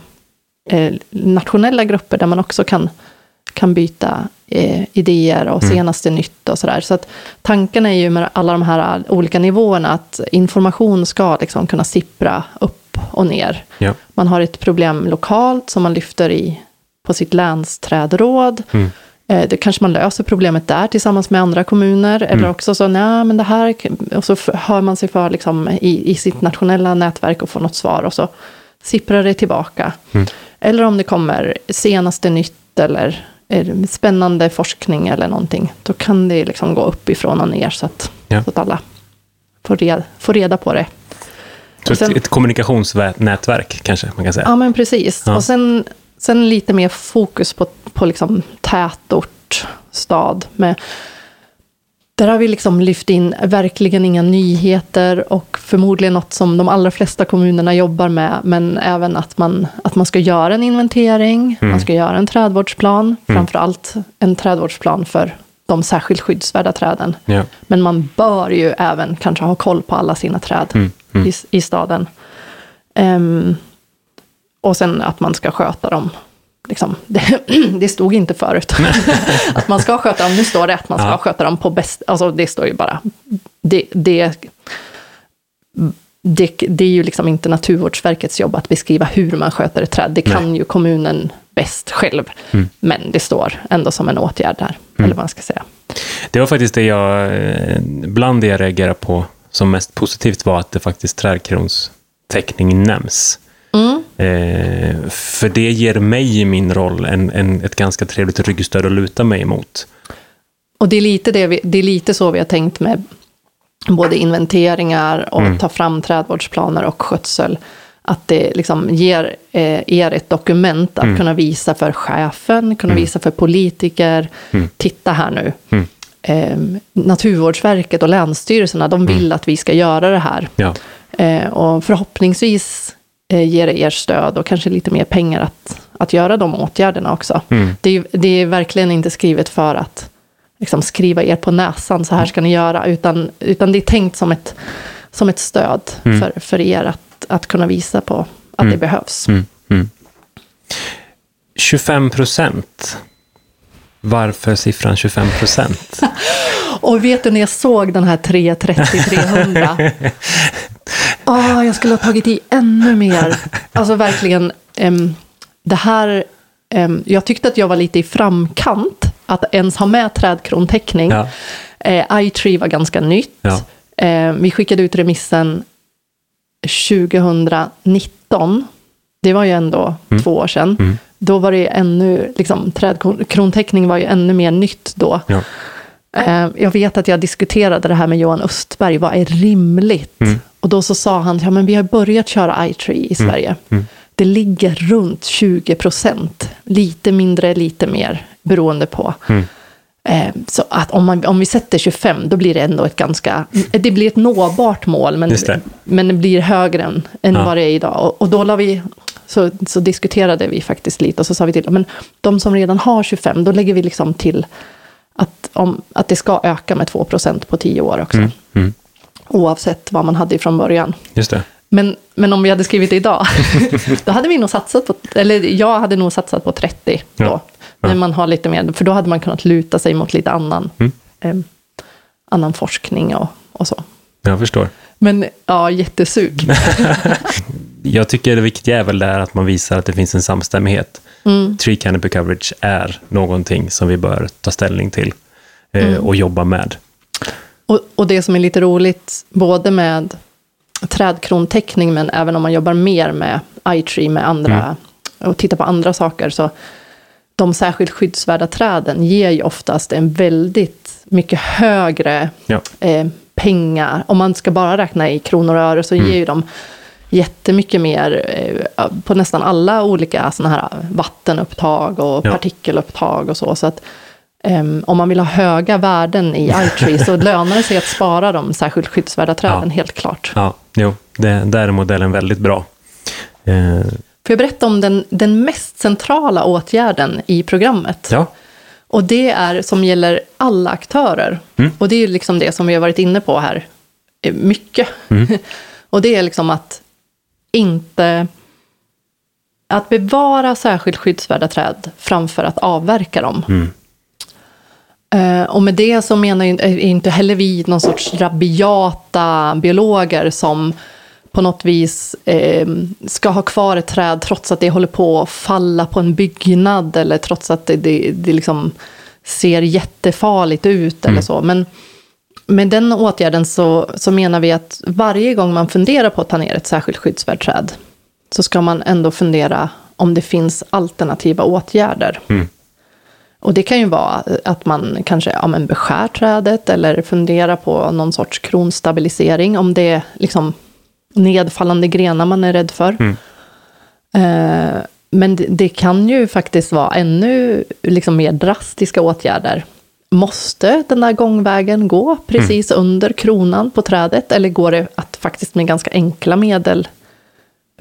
eh, nationella grupper där man också kan, kan byta eh, idéer och Mm. senaste nytt och sådär. Så att tanken är ju med alla de här olika nivåerna att information ska liksom kunna sippra upp och ner. Ja. Man har ett problem lokalt som man lyfter i på sitt länsträdråd. Mm. Eh, Det kanske man löser problemet där tillsammans med andra kommuner. Eller Mm. också så, nej men det här, och så hör man sig för liksom i, i sitt nationella nätverk och får något svar. Och så sipprar det tillbaka. Eller om det kommer senaste nytt eller eh, spännande forskning eller någonting. Då kan det liksom gå uppifrån och ner så att, Ja. så att alla får reda, får reda på det. Så sen- ett, ett kommunikationsnätverk kanske man kan säga. Ja, men precis. Ja. Och sen, sen lite mer fokus på, på liksom tätort, stad. Med, där har vi liksom lyft in verkligen inga nyheter och förmodligen något som de allra flesta kommunerna jobbar med. Men även att man, att man ska göra en inventering, man ska göra en trädvårdsplan. Framför allt en trädvårdsplan för de särskilt skyddsvärda träden. Ja. Men man bör ju även kanske ha koll på alla sina träd Mm, mm. I, i staden. Ehm, och sen att man ska sköta dem. Liksom, det, det stod inte förut. att man ska sköta dem. Nu står det att man ska Ja. sköta dem på bäst... Alltså det står ju bara... Det, det, det, det är ju liksom inte Naturvårdsverkets jobb att beskriva hur man sköter ett träd. Det kan ju kommunen bäst själv. Mm. Men det står ändå som en åtgärd där. Eller vad man ska säga. Det var faktiskt det jag, eh, bland det jag reagerade på som mest positivt var att det faktiskt trädkronstäckning nämns. Mm. Eh, för det ger mig i min roll en, en, ett ganska trevligt ryggstöd att luta mig emot. Och det är, lite det, vi, det är lite så vi har tänkt med både inventeringar och Mm. ta fram trädvårdsplaner och skötsel. Att det liksom ger eh, er ett dokument att Mm. kunna visa för chefen, kunna visa för politiker. Titta här nu. Mm. Eh, Naturvårdsverket och länsstyrelserna, de vill att vi ska göra det här. Ja, Eh, och förhoppningsvis ger det er stöd och kanske lite mer pengar att, att göra de åtgärderna också. Mm. Det, är, det är verkligen inte skrivet för att liksom, skriva er på näsan, så här ska ni göra, utan, utan det är tänkt som ett, som ett stöd Mm. för, för er att, att kunna visa på att det behövs. Mm, mm. 25 procent. Varför siffran 25 procent? Och vet du, när jag såg den här 330-300, Åh, jag skulle ha tagit i ännu mer. Alltså verkligen, em, det här, em, jag tyckte att jag var lite i framkant, att ens ha med trädkrontäckning. Ja. Eh, iTree var ganska nytt. Ja. Eh, vi skickade ut remissen 2019. Det var ju ändå Mm. två år sedan. Då var det ännu, liksom, trädkrontäckning var ju ännu mer nytt då. Ja. Jag vet att jag diskuterade det här med Johan Östberg, vad är rimligt? Mm. Och då så sa han, ja men vi har börjat köra iTree i Sverige. Mm. Det ligger runt 20 procent, lite mindre, lite mer, beroende på. Mm. Eh, Så att om, man, om vi sätter 25, då blir det ändå ett ganska, det blir ett nåbart mål, men, det. men det blir högre än, än Ja. vad det är idag. Och, och då la vi, så, så diskuterade vi faktiskt lite och så sa vi till, men de som redan har 25, då lägger vi liksom till att, om, att det ska öka med 2 procent på 10 år också. Mm, mm. Oavsett vad man hade ifrån början. Just det. Men, men om vi hade skrivit det idag, då hade vi nog satsat på, eller jag hade nog satsat på 30 då. Ja. När Ja. man har lite mer, för då hade man kunnat luta sig mot lite annan, Mm. eh, annan forskning och, och så. Jag förstår. Men ja, jättesug. Jag tycker det viktiga är väl där att man visar att det finns en samstämmighet. Mm. Tree canopy coverage är någonting som vi bör ta ställning till eh, Mm. och jobba med. Och, och det som är lite roligt, både med trädkrontäckning, men även om man jobbar mer med iTree, med andra, och tittar på andra saker, så de särskilt skyddsvärda träden ger ju oftast en väldigt mycket högre Ja. eh, pengar. Om man ska bara räkna i kronor och öre så ger ju de jättemycket mer eh, på nästan alla olika såna här vattenupptag och Ja. partikelupptag och så. så att, ehm, om man vill ha höga värden i iTree så lönar det sig att spara de särskilt skyddsvärda träden, Ja. helt klart. Ja, jo, det, där är modellen väldigt bra. Eh, Får jag berätta om den, den mest centrala åtgärden i programmet? ja, Och det är som gäller alla aktörer. Mm. Och det är liksom det som vi har varit inne på här eh, mycket. Mm. och det är liksom att inte... Att bevara särskilt skyddsvärda träd framför att avverka dem. Mm. Eh, och med det så menar ju inte heller vi någon sorts rabiata biologer som på något vis eh, ska ha kvar ett träd trots att det håller på att falla på en byggnad eller trots att det, det, det liksom ser jättefarligt ut eller så. Men med den åtgärden så, så menar vi att varje gång man funderar på att ta ner ett särskilt skyddsvärt träd så ska man ändå fundera om det finns alternativa åtgärder. Mm. Och det kan ju vara att man kanske ja, men beskär trädet eller funderar på någon sorts kronstabilisering, om det är liksom nedfallande grenar man är rädd för. Mm. Eh, men det, det kan ju faktiskt vara ännu liksom mer drastiska åtgärder. Måste den där gångvägen gå precis under kronan på trädet? Eller går det att faktiskt med ganska enkla medel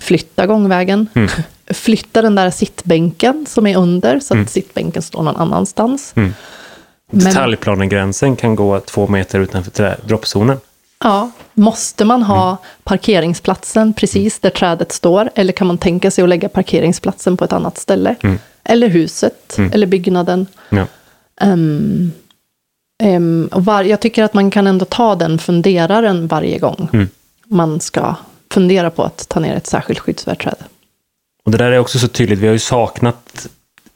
flytta gångvägen? Flytta den där sittbänken som är under, så att sittbänken står någon annanstans. Men- Detaljplanegränsen kan gå två meter utanför droppzonen. Ja, måste man ha parkeringsplatsen precis där trädet står? Eller kan man tänka sig att lägga parkeringsplatsen på ett annat ställe? Eller huset, eller byggnaden. Ja. Ehm, och var, jag tycker att man kan ändå ta den funderaren varje gång man ska fundera på att ta ner ett särskilt skyddsvärt träd. Och det där är också så tydligt. Vi har ju saknat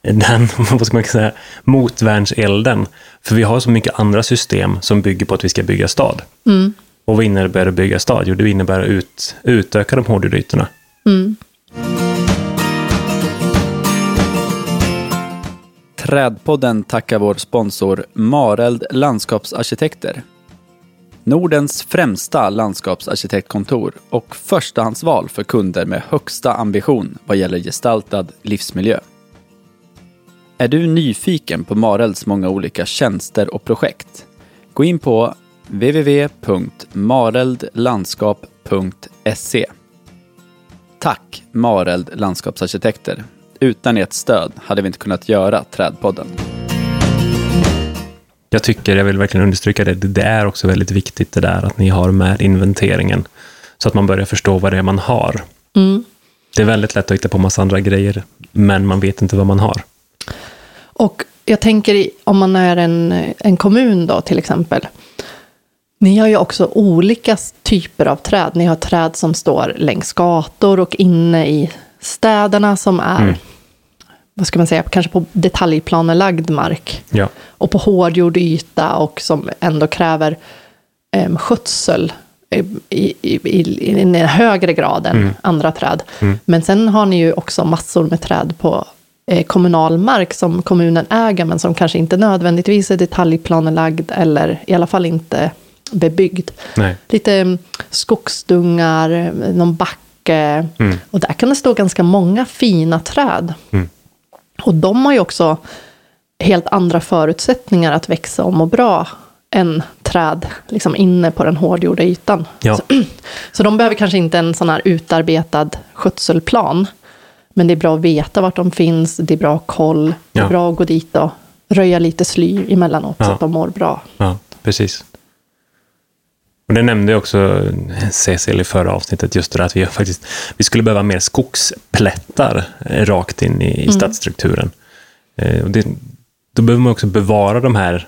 den, vad ska man säga, motvärnselden. För vi har så mycket andra system som bygger på att vi ska bygga stad. Och vad innebär det att bygga stad? Jo, det innebär att ut, utöka de hårdgjorda ytorna. Trädpodden tackar vår sponsor Mareld Landskapsarkitekter. Nordens främsta landskapsarkitektkontor och förstahandsval för kunder med högsta ambition vad gäller gestaltad livsmiljö. Är du nyfiken på Marelds många olika tjänster och projekt? Gå in på www.mareldlandskap.se Tack Mareld Landskapsarkitekter. Utan ert stöd hade vi inte kunnat göra Trädpodden. Jag tycker, jag vill verkligen understryka det, det är också väldigt viktigt det där att ni har med inventeringen. Så att man börjar förstå vad det är man har. Det är väldigt lätt att hitta på massa andra grejer, men man vet inte vad man har. Och jag tänker om man är en, en kommun då till exempel. Ni har ju också olika typer av träd. Ni har träd som står längs gator och inne i städerna som är, vad ska man säga, kanske på detaljplanelagd mark. Ja, Och på hårdgjord yta och som ändå kräver em, skötsel i, i, i, i en högre grad än andra träd. Men sen har ni ju också massor med träd på eh, kommunal mark som kommunen äger men som kanske inte nödvändigtvis är detaljplanelagd eller i alla fall inte bebyggd. nej. Lite mm, skogsdungar, eh, någon backe. Och där kan det stå ganska många fina träd. Och de har ju också helt andra förutsättningar att växa och må bra än träd liksom inne på den hårdgjorda ytan. Ja. Så, så de behöver kanske inte en sån här utarbetad skötselplan. Men det är bra att veta vart de finns, det är bra att koll, det är Ja. bra att gå dit och röja lite sly emellanåt så Ja. att de mår bra. Ja, precis. Och det nämnde också Cecil i förra avsnittet, just det att vi, faktiskt, vi skulle behöva mer skogsplättar rakt in i, i stadsstrukturen. Eh, och det, då behöver man också bevara de här,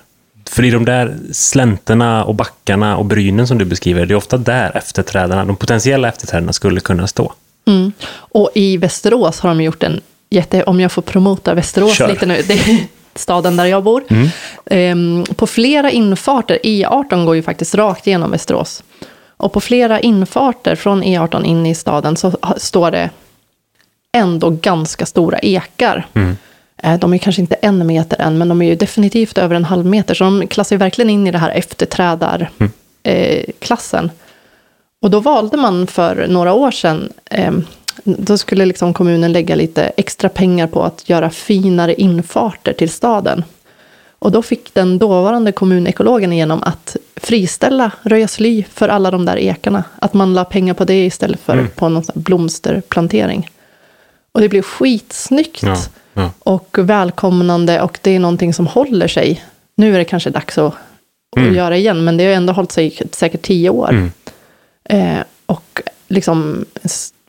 för i de där slänterna och backarna och brynen som du beskriver, det är ofta där efterträdarna, de potentiella efterträdarna skulle kunna stå. Mm. Och i Västerås har de gjort en jätte, om jag får promota Västerås Kör. lite nu, det staden där jag bor. Ehm, på flera infarter, E18 går ju faktiskt rakt genom Västerås. Och på flera infarter från E18 in i staden så står det ändå ganska sora ekar. Eh, De är kanske inte en meter än, men de är ju definitivt över en halv meter. Så de klassar ju verkligen in i det här efterträdarklassen. Eh, klassen. Och då valde man för några år sedan, eh, då skulle liksom kommunen lägga lite extra pengar på att göra finare infarter till staden. Och då fick den dåvarande kommunekologen igenom att friställa, röja sly för alla de där ekarna. Att man la pengar på det istället för på någon blomsterplantering. Och det blev skitsnyggt Ja, ja. och välkomnande och det är någonting som håller sig. Nu är det kanske dags att, att göra igen, men det har ändå hållit sig säkert tio år. Eh, och liksom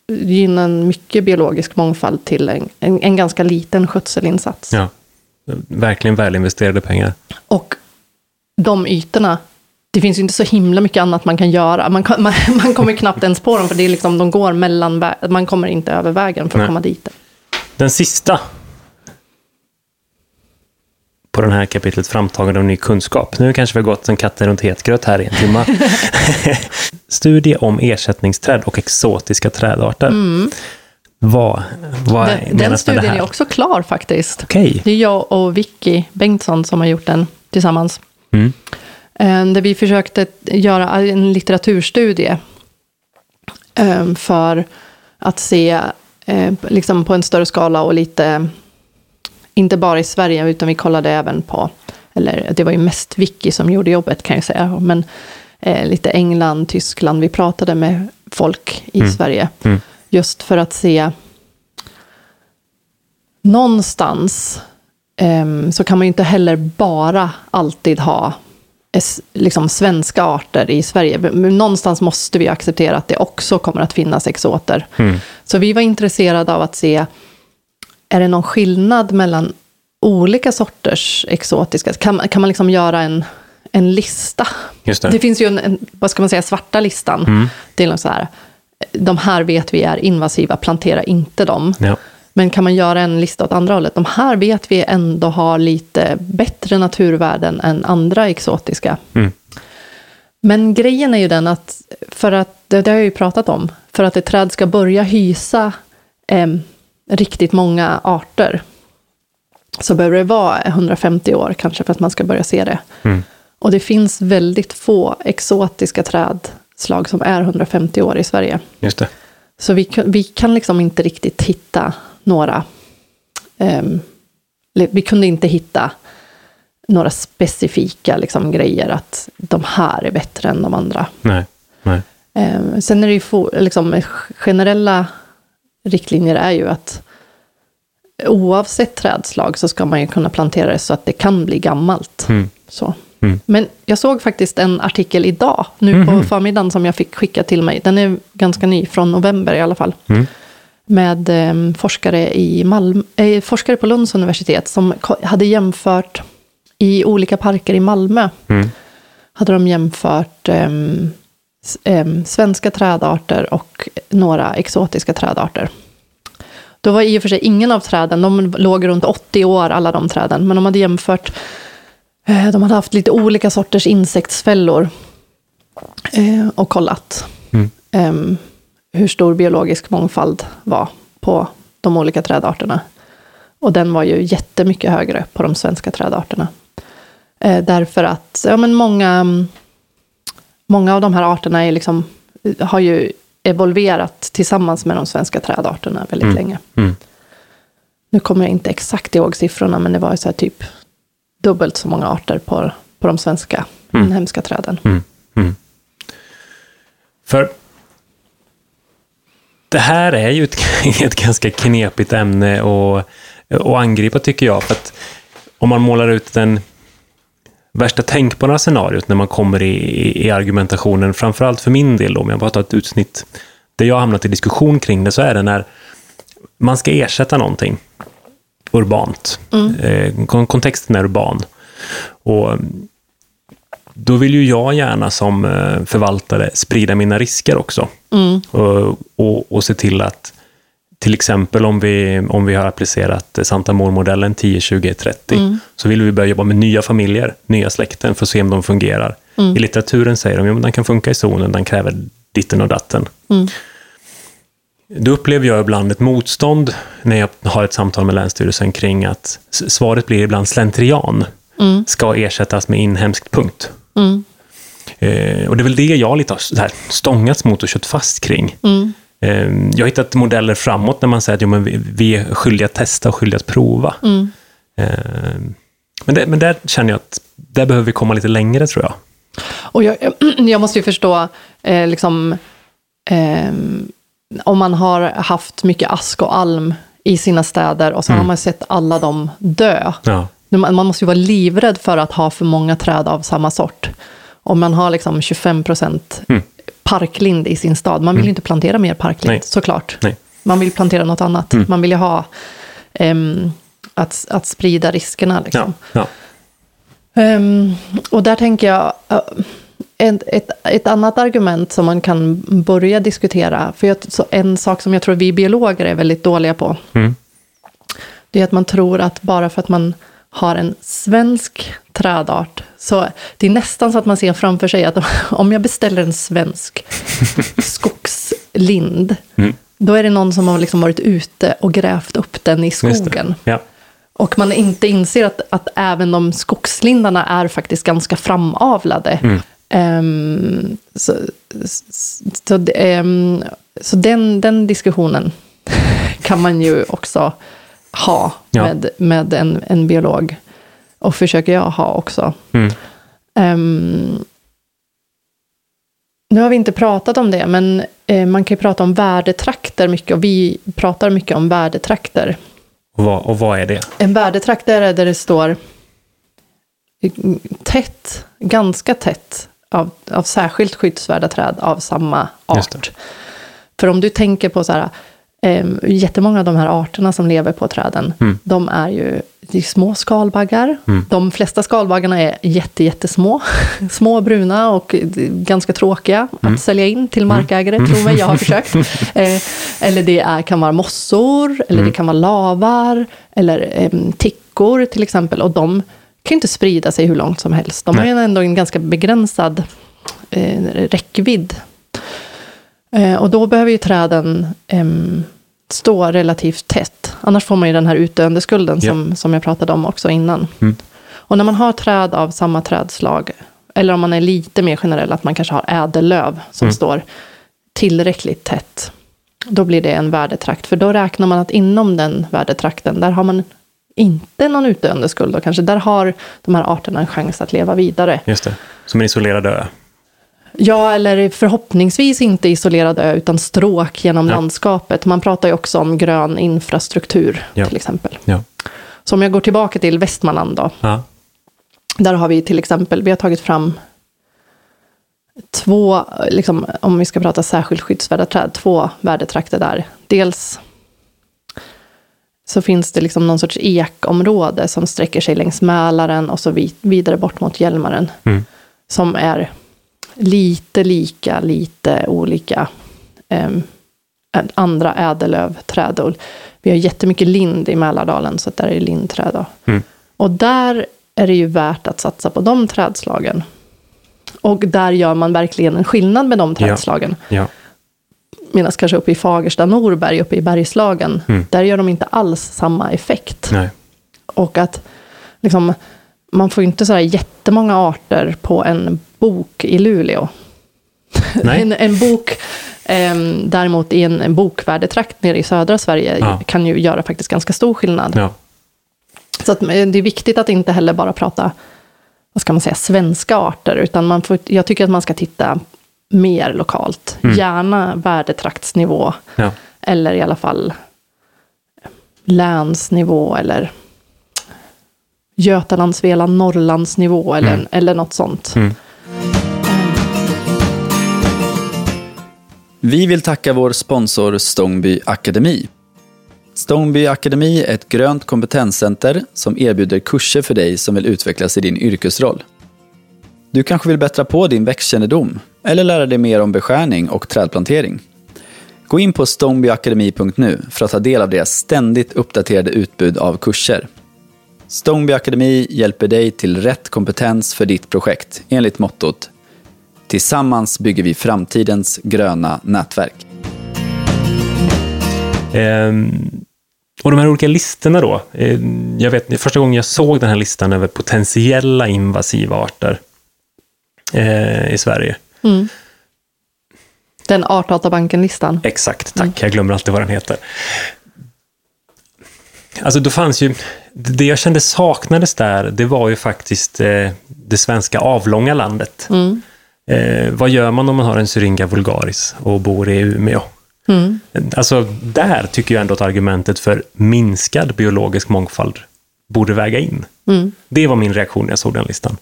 gynna en mycket biologisk mångfald till en, en, en ganska liten skötselinsats. Ja. Verkligen välinvesterade pengar. Och de ytorna, det finns ju inte så himla mycket annat man kan göra. Man, man, man kommer knappt ens på dem, för det är liksom, de går mellan, man kommer inte över vägen för att Nej. komma dit. Den sista på den här kapitlet, framtagande av ny kunskap. Nu kanske vi har gått en katten runt het gröt här i en timme. Studie om ersättningsträd och exotiska trädarter. Vad, vad Den, menas den med studien det här? är också klar faktiskt. Okej. Det är jag och Vicky Bengtsson som har gjort den tillsammans. Mm. Eh, Där vi försökte göra en litteraturstudie eh, för att se eh, liksom på en större skala och lite, inte bara i Sverige, utan vi kollade även på, eller det var ju mest Vicky som gjorde jobbet kan jag säga, men eh, lite England, Tyskland, vi pratade med folk i Sverige. Mm. Just för att se någonstans ehm, så kan man ju inte heller bara alltid ha liksom svenska arter i Sverige. Men någonstans måste vi acceptera att det också kommer att finnas exoter. Mm. Så vi var intresserade av att se, är det någon skillnad mellan olika sorters exotiska? Kan, man- kan man liksom göra en, en lista? Det. Det finns ju en, en, vad ska man säga, svarta listan. Det är så här, de här vet vi är invasiva, plantera inte dem. Ja. Men kan man göra en lista åt andra hållet? De här vet vi ändå har lite bättre naturvärden än andra exotiska. Mm. Men grejen är ju den att, för att, det, det har jag ju pratat om, för att ett träd ska börja hysa em, riktigt många arter, så behöver det vara 150 år kanske för att man ska börja se det. Mm. Och det finns väldigt få exotiska trädslag som är 150 år i Sverige. Just det. Så vi, vi kan liksom inte riktigt hitta några... eller vi kunde inte hitta några specifika liksom, grejer att de här är bättre än de andra. Nej. Nej. Ehm, sen är det ju liksom, generella riktlinjer är ju att oavsett trädslag så ska man ju kunna plantera det så att det kan bli gammalt. Mm. Så. Mm. Men jag såg faktiskt en artikel idag, nu på förmiddagen, som jag fick skicka till mig. Den är ganska ny, från november i alla fall. Mm. Med eh, forskare, i Malmö, eh, forskare på Lunds universitet som hade jämfört i olika parker i Malmö. Mm. Hade de jämfört ehm, svenska trädarter och några exotiska trädarter. Då var i och för sig ingen av träden, de låg runt 80 år alla de träden, men de hade jämfört Eh, De hade haft lite olika sorters insektsfällor eh, och kollat Mm. hur stor biologisk mångfald var på de olika trädarterna. Och den var ju jättemycket högre på de svenska trädarterna. Eh, därför att ja, men många, många av de här arterna är liksom, har ju evolverat tillsammans med de svenska trädarterna väldigt länge. Mm. Nu kommer jag inte exakt ihåg siffrorna, men det var så typ dubbelt så många arter på, på de svenska inhemska träden. Mm. Mm. För det här är ju ett, ett ganska knepigt ämne att, att angripa tycker jag. För att om man målar ut den värsta tänkbara scenariot när man kommer i, i, i argumentationen, framförallt för min del, då, om jag bara tar ett utsnitt, där jag har hamnat i diskussion kring det, så är det när man ska ersätta någonting urbant. Eh, kon- kontexten är urban. Och mm, då vill ju jag gärna som eh, förvaltare sprida mina risker också. Och, och, och se till att till exempel om vi, om vi har applicerat Santa Mor-modellen 10, 20, 30, så vill vi börja jobba med nya familjer, nya släkten, för att se om de fungerar. I litteraturen säger de att den kan funka i zonen, den kräver ditten och datten. Då upplever jag ibland ett motstånd när jag har ett samtal med Länsstyrelsen kring att svaret blir ibland slentrian. Ska ersättas med inhemskt punkt. Eh, och det är väl det jag lite har så här stångats mot och kört fast kring. Eh, jag har hittat modeller framåt när man säger att jo, men vi, är skyldiga att testa och skyldiga att prova. Eh, men, det, men där känner jag att där behöver vi komma lite längre tror jag. Och jag, jag måste ju förstå, eh, liksom, ehm, om man har haft mycket ask och alm i sina städer och så har man sett alla dem dö. Ja. Man man måste ju vara livrädd för att ha för många träd av samma sort. Om man har liksom 25 procent parklind i sin stad, man vill ju inte plantera mer parklind, Nej. såklart. Nej. Man vill plantera något annat. Man vill ju ha ehm, att, att sprida riskerna. Liksom. Ja. Ja. Ehm, och där tänker jag, uh, ett, ett, ett annat argument som man kan börja diskutera, för jag, en sak som jag tror vi biologer är väldigt dåliga på, Mm. det är att man tror att bara för att man har en svensk trädart, så det är nästan så att man ser framför sig att om jag beställer en svensk skogslind, då är det någon som har liksom varit ute och grävt upp den i skogen. Ja. Och man inte inser att, att även de skogslindarna är faktiskt ganska framavlade. Mm. Ehm, så så, ehm, så den, den diskussionen kan man ju också ha Ja. med, med en, en biolog. Och försöker jag ha också. Mm. Ehm, nu har vi inte pratat om det, men eh, man kan ju prata om värdetrakter mycket. Och vi pratar mycket om värdetrakter. Och, vad, och vad är det? En värdetrakt är där det står tätt, ganska tätt, av, av särskilt skyddsvärda träd av samma art. För om du tänker på så här, eh, jättemånga av de här arterna som lever på träden, Mm. de är ju är små skalbaggar. Mm. De flesta skalbaggarna är jätte, jättesmå, små, bruna och ganska tråkiga Mm. att sälja in till markägare, tro mig, jag har försökt. Eh, eller det är, kan vara mossor, eller Mm. det kan vara lavar, eller eh, tickor till exempel. Och de kan ju inte sprida sig hur långt som helst. De Nej. har ju ändå en ganska begränsad eh, räckvidd. Eh, och då behöver ju träden em, stå relativt tätt. Annars får man ju den här utdöendeskulden Ja. som, som jag pratade om också innan. Mm. Och när man har träd av samma trädslag, eller om man är lite mer generell, att man kanske har ädellöv som Mm. står tillräckligt tätt, då blir det en värdetrakt. För då räknar man att inom den värdetrakten, där har man inte någon utdöendeskuld. Då kanske där har de här arterna en chans att leva vidare. Just det. Som en isolerad ö. Ja, eller förhoppningsvis inte isolerad ö, utan stråk genom Ja. landskapet. Man pratar ju också om grön infrastruktur, Ja. till exempel. Ja. Så om jag går tillbaka till Västmanland då. Ja. Där har vi till exempel, vi har tagit fram två, liksom, om vi ska prata särskilt skyddsvärda träd, två värdetrakter där. Dels så finns det liksom någon sorts ekområde som sträcker sig längs Mälaren och så vi, vidare bort mot Hjälmaren. Mm. Som är lite lika, lite olika em, andra ädellövträd. Vi har jättemycket lind i Mälardalen, så där är det lindträd. Mm. Och där är det ju värt att satsa på de trädslagen. Och där gör man verkligen en skillnad med de Ja. trädslagen. Ja. Medan kanske uppe i Fagersta, Norberg, uppe i Bergslagen, Mm. där gör de inte alls samma effekt. Nej. Och att liksom, man får inte så här jättemånga arter på en bok i Luleå. En, en bok ehm, däremot i en, en bokvärdetrakt nere i södra Sverige Ja. kan ju göra faktiskt ganska stor skillnad. Ja. Så att, eh, det är viktigt att inte heller bara prata, vad ska man säga, svenska arter, utan man får, jag tycker att man ska titta mer lokalt. Mm. Gärna värdetraktsnivå, Ja. eller i alla fall länsnivå, eller Götaland, Svealand, Norrlandsnivå, eller, Mm. eller något sånt. Mm. Vi vill tacka vår sponsor Stångby Akademi. Stångby Akademi är ett grönt kompetenscenter som erbjuder kurser för dig som vill utvecklas i din yrkesroll. Du kanske vill bättra på din växtkännedom eller lära dig mer om beskärning och trädplantering. Gå in på stångbyakademi.nu för att ta del av deras ständigt uppdaterade utbud av kurser. Stångby Akademi hjälper dig till rätt kompetens för ditt projekt enligt mottot Tillsammans bygger vi framtidens gröna nätverk. Ehm, och de här olika listorna då. Eh, jag vet, första gången jag såg den här listan över potentiella invasiva arter eh, i Sverige. Mm. Den Artdatabanken-listan. Exakt, tack. Jag glömmer alltid vad den heter. Alltså, då fanns ju... Det jag kände saknades där, det var ju faktiskt eh, det svenska avlånga landet. Mm. Eh, vad gör man om man har en Syringa vulgaris och bor i Umeå? Mm. Alltså, där tycker jag ändå att argumentet för minskad biologisk mångfald borde väga in. Mm. Det var min reaktion när jag såg den listan.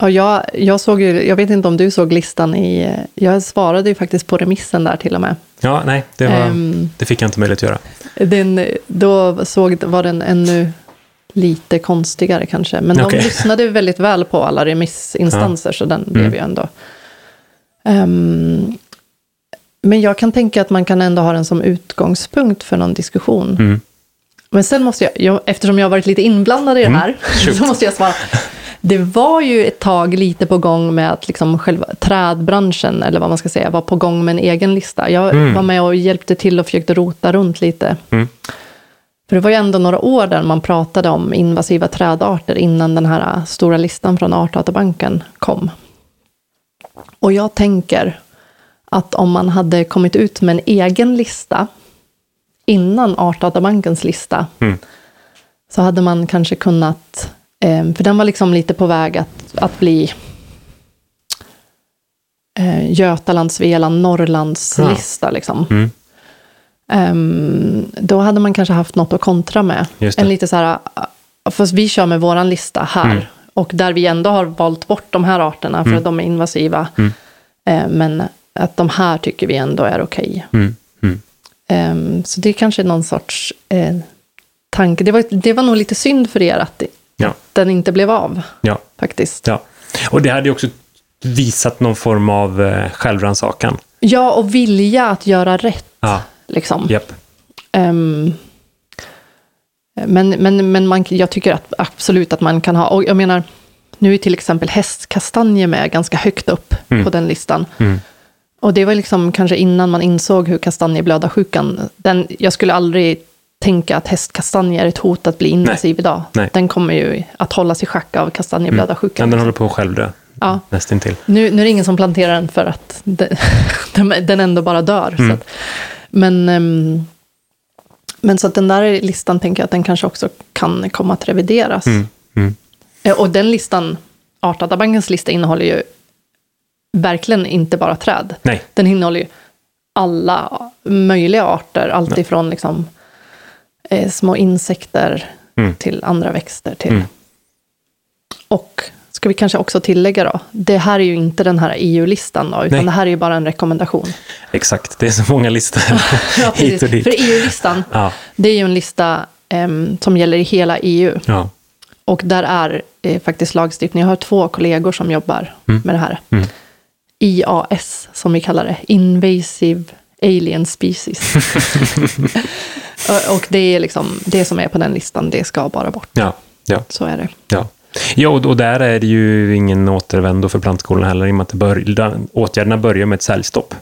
Ja, jag, jag, såg ju, jag vet inte om du såg listan i... Jag svarade ju faktiskt på remissen där till och med. Ja, nej, det, var, Ehm. det fick jag inte möjlighet att göra. Den, då såg, var den ännu lite konstigare kanske. Men Okej. de lyssnade väldigt väl på alla remissinstanser, så den blev ju ändå... Ehm, men jag kan tänka att man kan ändå ha den som utgångspunkt för någon diskussion. Mm. Men sen måste jag, jag, eftersom jag har varit lite inblandad i det här, shoot. så måste jag svara. Det var ju ett tag lite på gång med att liksom själva trädbranschen, eller vad man ska säga, var på gång med en egen lista. Jag Mm. var med och hjälpte till och försökte rota runt lite. Mm. För det var ju ändå några år där man pratade om invasiva trädarter innan den här stora listan från Artdatabanken kom. Och jag tänker att om man hade kommit ut med en egen lista innan Artdatabankens lista Mm. så hade man kanske kunnat, eh, för den var liksom lite på väg att, att bli eh, Götaland, Svealand, Norrlands Ja. lista. Liksom. Mm. Ehm, då hade man kanske haft något att kontra med. En lite så här, ah, fast vi kör med våran lista här. Mm. Och där vi ändå har valt bort de här arterna för att de är invasiva. Mm. Eh, men att de här tycker vi ändå är okej. Mm. Mm. Ehm, så det är kanske någon sorts eh, tanke. Det var, det var nog lite synd för er att det, Ja. den inte blev av, Ja. faktiskt. ja. Och det hade ju också visat någon form av eh, självrannsakan. Ja, och vilja att göra rätt. Ja. Liksom. Japp. Ehm, men men, men man, jag tycker att absolut att man kan ha, och jag menar, nu är till exempel hästkastanjer med ganska högt upp Mm. på den listan. Mm. Och det var liksom kanske innan man insåg hur kastanjeblödarsjukan, den, jag skulle aldrig tänka att hästkastanjer är ett hot att bli invasiv idag. Nej. Den kommer ju att hållas i schack av Men kastanjeblödarsjukan. den håller på att självdö. Ja. Nästintill. Nu, nu är det ingen som planterar den för att den, den ändå bara dör. Mm. Så att, men, ehm, men så att den där listan tänker jag att den kanske också kan komma att revideras. Mm. Mm. Eh, Och den listan, Artdatabankens lista innehåller ju verkligen inte bara träd. Nej. Den innehåller ju alla möjliga arter, alltifrån liksom, eh, små insekter Mm. till andra växter. Till. Mm. Och ska vi kanske också tillägga då, det här är ju inte den här EU-listan då, utan Nej. det här är ju bara en rekommendation. Exakt, det är så många listor Ja, hit och dit. För EU-listan, Ja, det är ju en lista em, som gäller i hela EU. ja. Och där är eh, faktiskt lagstiftning. Jag har två kollegor som jobbar Mm. med det här. Mm. IAS, som vi kallar det. Invasive Alien Species. och, och det är liksom, det som är på den listan, det ska bara bort. ja, ja, Så är det. ja. Ja, och där är det ju ingen återvändo för plantskolorna heller, i och med att bör, åtgärderna börjar med ett säljstopp.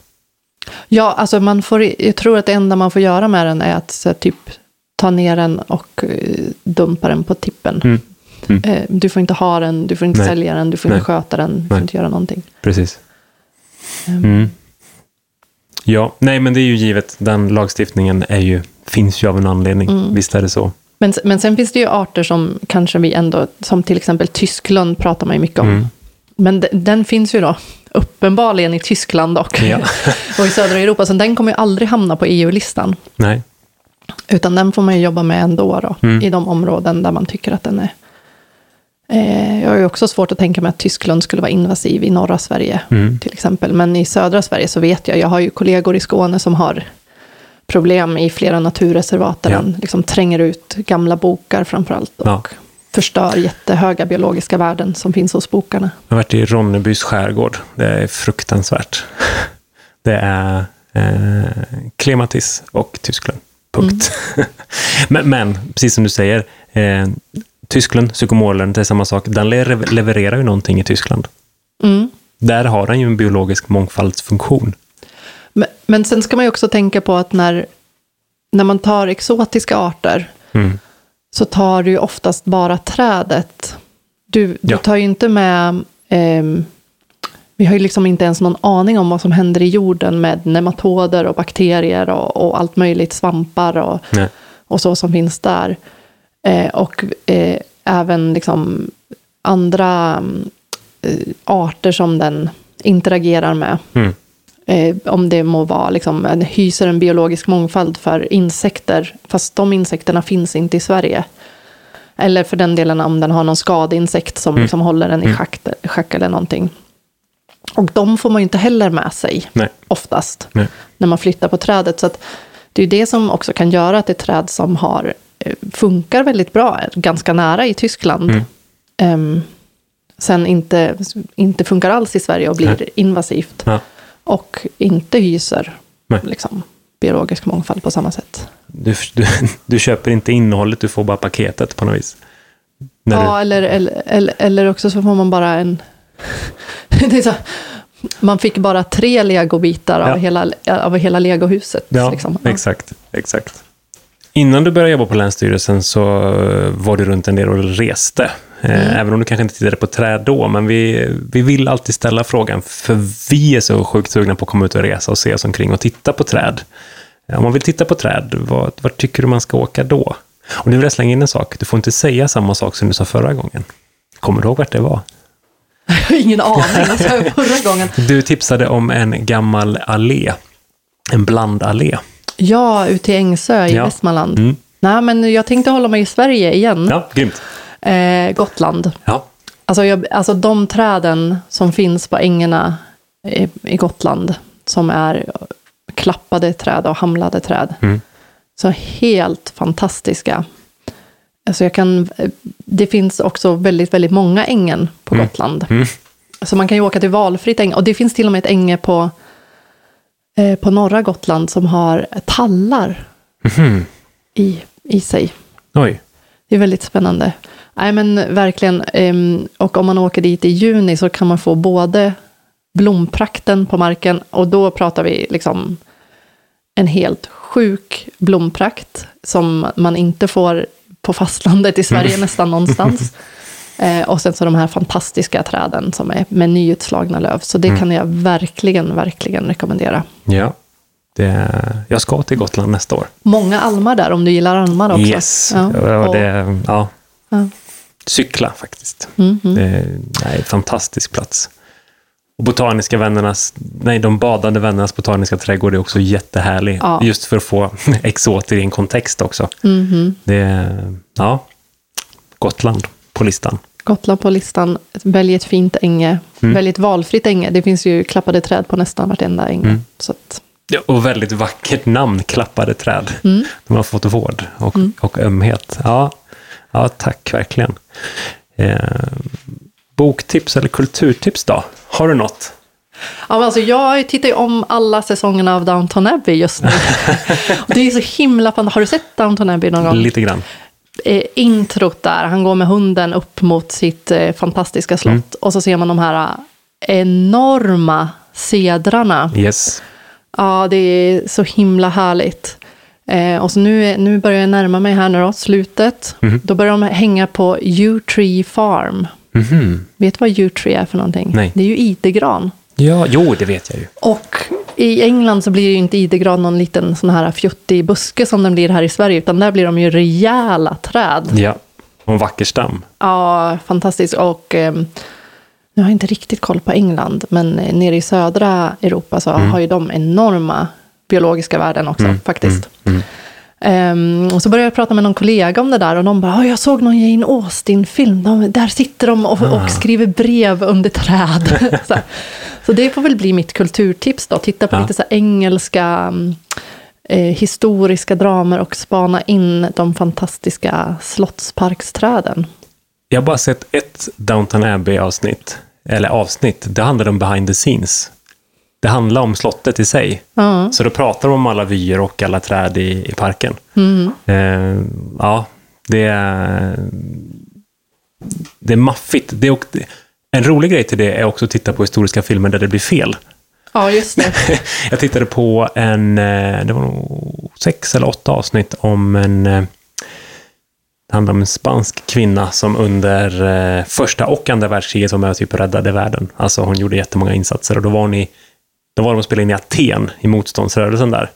Ja, alltså man får, jag tror att det enda man får göra med den är att så, typ ta ner den och eh, dumpa den på tippen. Mm. Mm. Eh, du får inte ha den, du får inte Nej. sälja den, du får Nej. inte sköta den, du får Nej. inte göra någonting. Precis. Ehm, Mm. Ja, nej men det är ju givet. Den lagstiftningen är ju, finns ju av en anledning. Mm. Visst är det så. Men, men sen finns det ju arter som kanske vi ändå, som till exempel Tyskland pratar man ju mycket om. Mm. Men de, den finns ju då uppenbarligen i Tyskland och, Ja. och i södra Europa, så den kommer ju aldrig hamna på EU-listan. Nej. Utan den får man ju jobba med ändå då, Mm. i de områden där man tycker att den är... Eh, jag har ju också svårt att tänka mig att Tyskland skulle vara invasiv i norra Sverige, Mm. till exempel. Men i södra Sverige så vet jag, jag har ju kollegor i Skåne som har problem i flera naturreservat där Ja. den liksom tränger ut gamla bokar framför allt och Ja. förstör jättehöga biologiska värden som finns hos bokarna. Jag har varit i Ronnebys skärgård. Det är fruktansvärt. Det är eh, Klematis och Tyskland. Punkt. men, men, precis som du säger, eh, Tyskland, psykomorlen, det är samma sak. Den le- levererar ju någonting i Tyskland. Mm. Där har den ju en biologisk mångfaldsfunktion. Men, sen ska man ju också tänka på att när, när man tar exotiska arter Mm. så tar du ju oftast bara trädet. Du, du Ja. tar ju inte med... ehm, vi har ju liksom inte ens någon aning om vad som händer i jorden med nematoder och bakterier och, och allt möjligt, svampar och, Nej. och så som finns där. Eh, och eh, även liksom andra mm, eh, arter som den interagerar med. Mm. Eh, om det må vara, liksom, den hyser en biologisk mångfald för insekter, fast de insekterna finns inte i Sverige. Eller för den delen om den har någon skadeinsekt som Mm. liksom håller den i Mm. schack, schack eller någonting. Och de får man ju inte heller med sig, Nej. oftast, Nej. när man flyttar på trädet. Så det är det som också kan göra att ett träd som har, eh, funkar väldigt bra, ganska nära i Tyskland, Mm. ehm, sen inte, inte funkar alls i Sverige och blir Nej. invasivt. Ja. Och inte hyser liksom, biologisk mångfald på samma sätt. Du, du, du köper inte innehållet, du får bara paketet på något vis. När Ja, eller, eller, eller, eller också så får man bara en... så, man fick bara tre legobitar av, Ja. hela, av hela legohuset. Ja, liksom. exakt. exakt. Innan du började jobba på Länsstyrelsen så eh, var du runt en del och reste. Eh, Även om du kanske inte tittade på träd då, men vi, vi vill alltid ställa frågan, för vi är så sjukt sugna på att komma ut och resa och se oss omkring och titta på träd. Eh, Om man vill titta på träd, vad, tycker du man ska åka då? Och nu vill jag slänga in en sak, du får inte säga samma sak som du sa förra gången. Kommer du ihåg vart det var? Jag har ingen aning, vad sa jag förra gången? Du tipsade om en gammal allé, en blandallé. Ja, ute i Ängsö i Ja. Västmanland. Mm. Nej, men jag tänkte hålla mig i Sverige igen. Ja, grymt. Eh, Gotland. Ja, Alltså, jag, alltså de träden som finns på ängarna i, i Gotland, som är klappade träd och hamlade träd. Mm. Så helt fantastiska. Alltså jag kan, det finns också väldigt, väldigt många ängen på Gotland. Mm. Så man kan ju åka till valfritt äng. Och det finns till och med ett änge på, eh, på norra Gotland som har tallar Mhm. i, i sig. oj. Det är väldigt spännande. Nej, men verkligen. ehm, Och om man åker dit i juni så kan man få både blomprakten på marken och då pratar vi liksom en helt sjuk blomprakt som man inte får på fastlandet i Sverige nästan någonstans. Eh, och sen så de här fantastiska träden som är med nyutslagna löv. Så det kan jag verkligen, verkligen rekommendera. Ja. Det, jag ska till Gotland nästa år. Många almar där om du gillar almar också. Yes. Ja. Det, ja. Ja. Cykla faktiskt. Mm, mm. Det är en fantastisk plats. Och Botaniska vännernas, nej, de badande vännernas botaniska trädgård är också jättehärlig. Ja. Just för att få exoter i en kontext också. Mhm. Det är, ja, Gotland på listan. Gotland på listan. Välj ett fint änge. Mm. Välj ett valfritt änge. Det finns ju klappade träd på nästan vartenda änge. Mm. Så att, Ja, Och väldigt vackert namn, Klappade träd. Mm. De har fått vård och, och ömhet. Ja, ja, tack verkligen. Eh, boktips eller kulturtips då? Har du något? ja, alltså, jag tittar ju om alla säsongerna av Downton Abbey just nu. Det är så himla fan. Har du sett Downton Abbey någon gång? Lite grann. eh, introt där, han går med hunden upp mot sitt eh, fantastiska slott. Mm. Och så ser man de här eh, enorma sedrarna. Yes. Ja, det är så himla härligt. Eh, och så nu, nu börjar jag närma mig här nu då, slutet. Mhm. Då börjar de hänga på U-Tree Farm. Mhm. Vet du vad U-Tree är för någonting? Nej. Det är ju idegran. Ja, jo, det vet jag ju. Och i England så blir ju inte idegran någon liten sån här fjuttig buske som den blir här i Sverige, utan där blir de ju rejäla träd. Ja. Och en vacker stam. Ja, fantastiskt. Och ehm, nu har jag inte riktigt koll på England, men eh, nere i södra Europa så har ju de enorma biologiska värden också faktiskt. mm. Ehm, och så började jag prata med någon kollega om det där och de bara, "Ja, jag såg någon Jane Austen-film, de, där sitter de och, och skriver brev under träd. så, så det får väl bli mitt kulturtips då, titta på Ja. lite så engelska mm, eh, historiska dramer och spana in de fantastiska slottsparksträden. Jag har bara sett ett Downton Abbey-avsnitt. Eller avsnitt. Det handlar om behind the scenes. Det handlar om slottet i sig. Ja. Så då pratar de om alla vyer och alla träd i, i parken. Mm. Eh, ja, det är, det är maffigt. Det är, en rolig grej till det är också att titta på historiska filmer där det blir fel. Ja, just det. Jag tittade på en, eh, det var nog sex eller åtta avsnitt om en, eh, det handlar om en spansk kvinna som under eh, första och andra världskriget var med och typ räddade världen. Alltså hon gjorde jättemånga insatser och då var hon i, då var de och spelade in i Aten, i motståndsrörelsen där.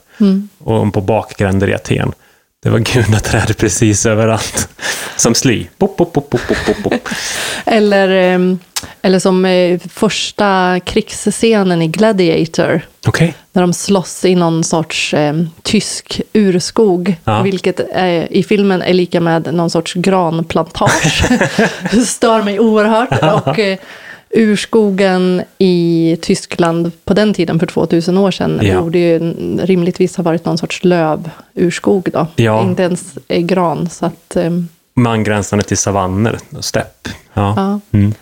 Och på bakgränder i Aten. Det var gula träd precis överallt. Som sly. Pop, pop, pop, pop, pop, pop. Eller, ehm, eller som eh, första krigsscenen i Gladiator. Okej. När de slåss i någon sorts eh, tysk urskog. Ja. Vilket eh, i filmen är lika med någon sorts granplantage. Det stör mig oerhört. Och eh, urskogen i Tyskland på den tiden, för 2000 år sedan, Ja. borde ju rimligtvis ha varit någon sorts lövurskog då. Ja. Inte ens eh, gran. Så att, eh, Med angränsande till savanner stepp. Ja. ja. Mm.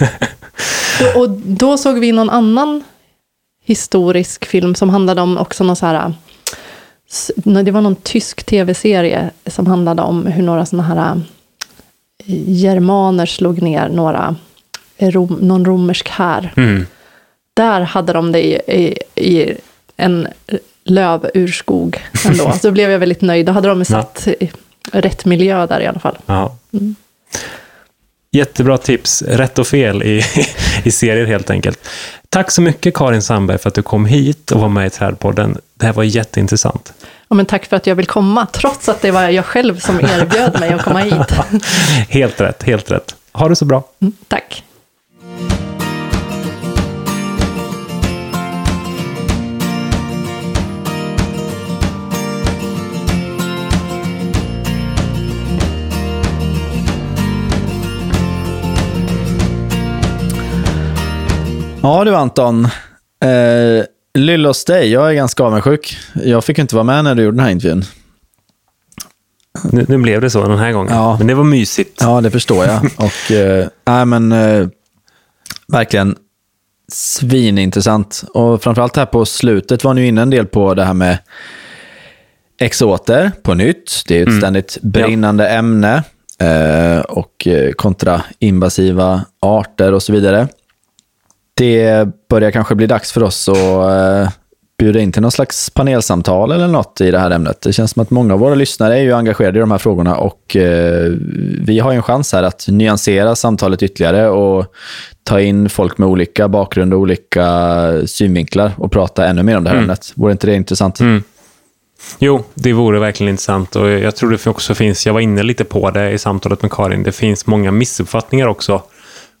Och, och då såg vi någon annan historisk film som handlade om också någon så här... Det var någon tysk tv-serie som handlade om hur några sådana här germaner slog ner några, rom, någon romersk här. Mm. Där hade de det i, i, i en lövurskog ändå. Så blev jag väldigt nöjd. Då hade de satt i rätt miljö där i alla fall. Ja. Jättebra tips. Rätt och fel i, i serier helt enkelt. Tack så mycket Karin Sandberg för att du kom hit och var med i Trädpodden. Det här var jätteintressant. Ja, men tack för att jag vill komma, trots att det var jag själv som erbjöd mig att komma hit. helt rätt, helt rätt. Ha det så bra. Mm, tack. Ja du Anton. Eh, Lyll hos dig, jag är ganska avundsjuk. Jag fick inte vara med när du gjorde den här intervjun. Nu, nu blev det så den här gången. Ja. Men det var mysigt. Ja, det förstår jag. Och, eh, nej, men, eh, verkligen svinintressant. Och framförallt här på slutet var ni inne en del på det här med exoter på nytt. Det är ett ständigt brinnande ämne. Eh, och eh, kontra invasiva arter och så vidare. Det börjar kanske bli dags för oss att eh, bjuda in till någon slags panelsamtal eller något i det här ämnet. Det känns som att många av våra lyssnare är ju engagerade i de här frågorna och eh, vi har ju en chans här att nyansera samtalet ytterligare och ta in folk med olika bakgrund och olika synvinklar och prata ännu mer om det här ämnet. Vore inte det intressant? Mm. Jo, det vore verkligen intressant och jag tror det också finns, jag var inne lite på det i samtalet med Karin, det finns många missuppfattningar också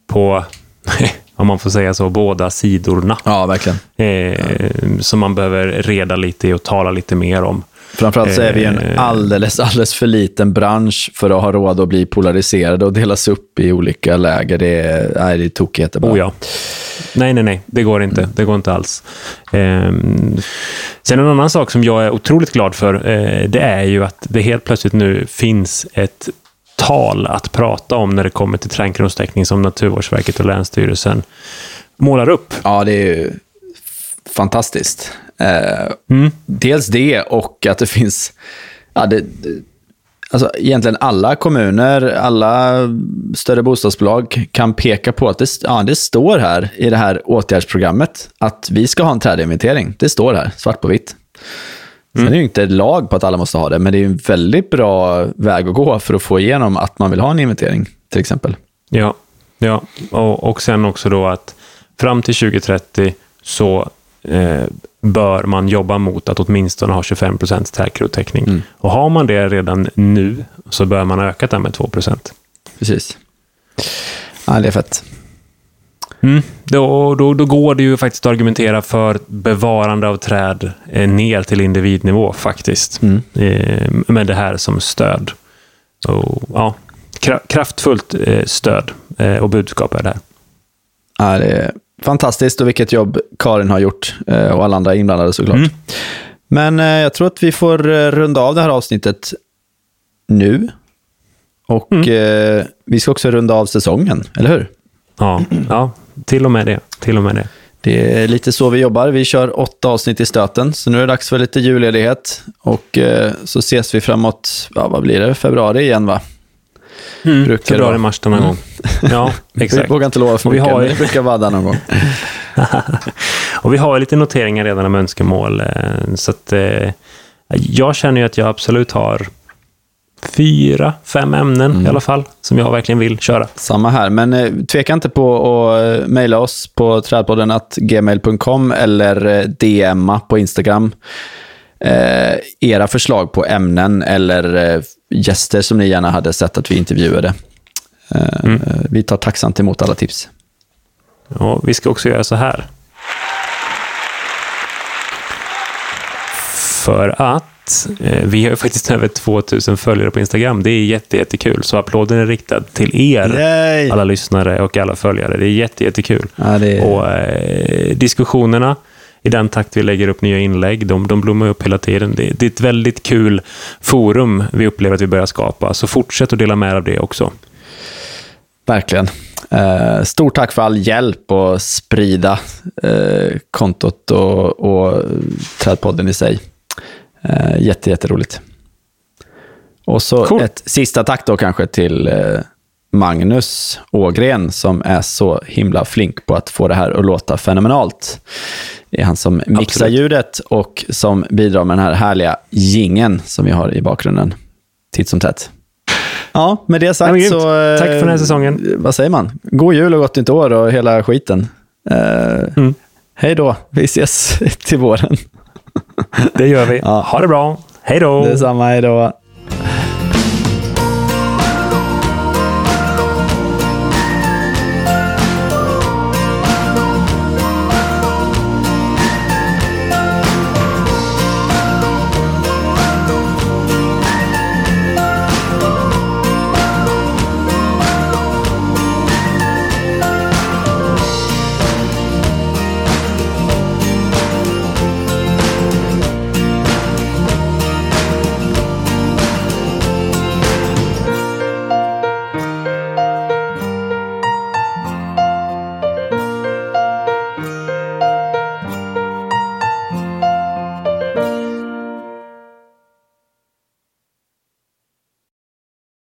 på, om man får säga så, båda sidorna. Ja, verkligen. Eh, Som man behöver reda lite i och tala lite mer om. Framförallt så är vi en Eh. alldeles, alldeles för liten bransch för att ha råd att bli polariserade och delas upp i olika läger. Det är, nej, det är tokigheter bara. Oh ja. Nej, nej, nej. Det går inte. Det går inte alls. Ehm, sen en annan sak som jag är otroligt glad för, eh, det är ju att det helt plötsligt nu finns ett tal att prata om när det kommer till tränkronstäckning som Naturvårdsverket och Länsstyrelsen målar upp. Ja, det är ju fantastiskt. Eh, Mm. Dels det och att det finns... Ja, det, alltså, egentligen alla kommuner, alla större bostadsbolag kan peka på att det, ja, det står här i det här åtgärdsprogrammet att vi ska ha en trädinventering. Det står här, svart på vitt. Sen är det ju inte lag på att alla måste ha det, men det är en väldigt bra väg att gå för att få igenom att man vill ha en inventering, till exempel. Ja, ja. Och, och sen också då att fram till 2030 så eh, bör man jobba mot att åtminstone ha 25 procents trädkrottäckning. Och har man det redan nu så bör man ha ökat den med 2 procent. Precis. Ja, det är fett. Mm. Då, då, då går det ju faktiskt att argumentera för bevarande av träd eh, ner till individnivå faktiskt. Eh, med det här som stöd. Och, ja, kra- kraftfullt eh, stöd och budskap är det här. Ja, det är fantastiskt och vilket jobb Karin har gjort och alla andra inblandade såklart. Mm. Men jag tror att vi får runda av det här avsnittet nu. Och Mm. vi ska också runda av säsongen, eller hur? Ja, ja, till och med det. Till och med det. Det är lite så vi jobbar. Vi kör åtta avsnitt i stöten, så nu är det dags för lite julledighet. Och eh, så ses vi framåt, ja, vad blir det, februari igen va? Brukar det Februari, vara. mars denna gång. Ja, exakt. Vi vågar inte lova för vi mycket, har men det brukar vara någon gång. Och vi har lite noteringar redan om önskemål. eh, Så att, eh, jag känner ju att jag absolut har fyra, fem ämnen Mm. i alla fall, som jag verkligen vill köra. Samma här, men eh, tveka inte på att eh, mejla oss på trädpodden att gmail.com eller eh, DMa på Instagram. Eh, era förslag på ämnen eller eh, gäster som ni gärna hade sett att vi intervjuade. Eh, Mm. Vi tar tacksamt emot alla tips. Och vi ska också göra så här. För att eh, vi har faktiskt över 2000 följare på Instagram. Det är jätte, jättekul. Så applåden är riktad till er, Yay! alla lyssnare och alla följare. Det är jätte, jättekul. Ja, det är... Och eh, diskussionerna, i den takt vi lägger upp nya inlägg, de, de blommar upp hela tiden. Det, det är ett väldigt kul forum vi upplever att vi börjar skapa. Så fortsätt att dela med er av det också. Verkligen. Eh, stort tack för all hjälp och sprida eh, kontot och, och Trädpodden i sig. Eh, jätte, jätteroligt. Och så Cool. ett sista tack då kanske till eh, Magnus Ågren som är så himla flink på att få det här att låta fenomenalt. Det är han som mixar Absolut. ljudet och som bidrar med den här härliga gingen som vi har i bakgrunden titt som tätt. Ja, med det sagt så... eh, Tack för den här säsongen. Vad säger man? God jul och gott nytt år och hela skiten. Eh, Mm. Hej då, vi ses till våren. Det gör vi. Ja. Ha det bra. Hej då! Detsamma, hej då.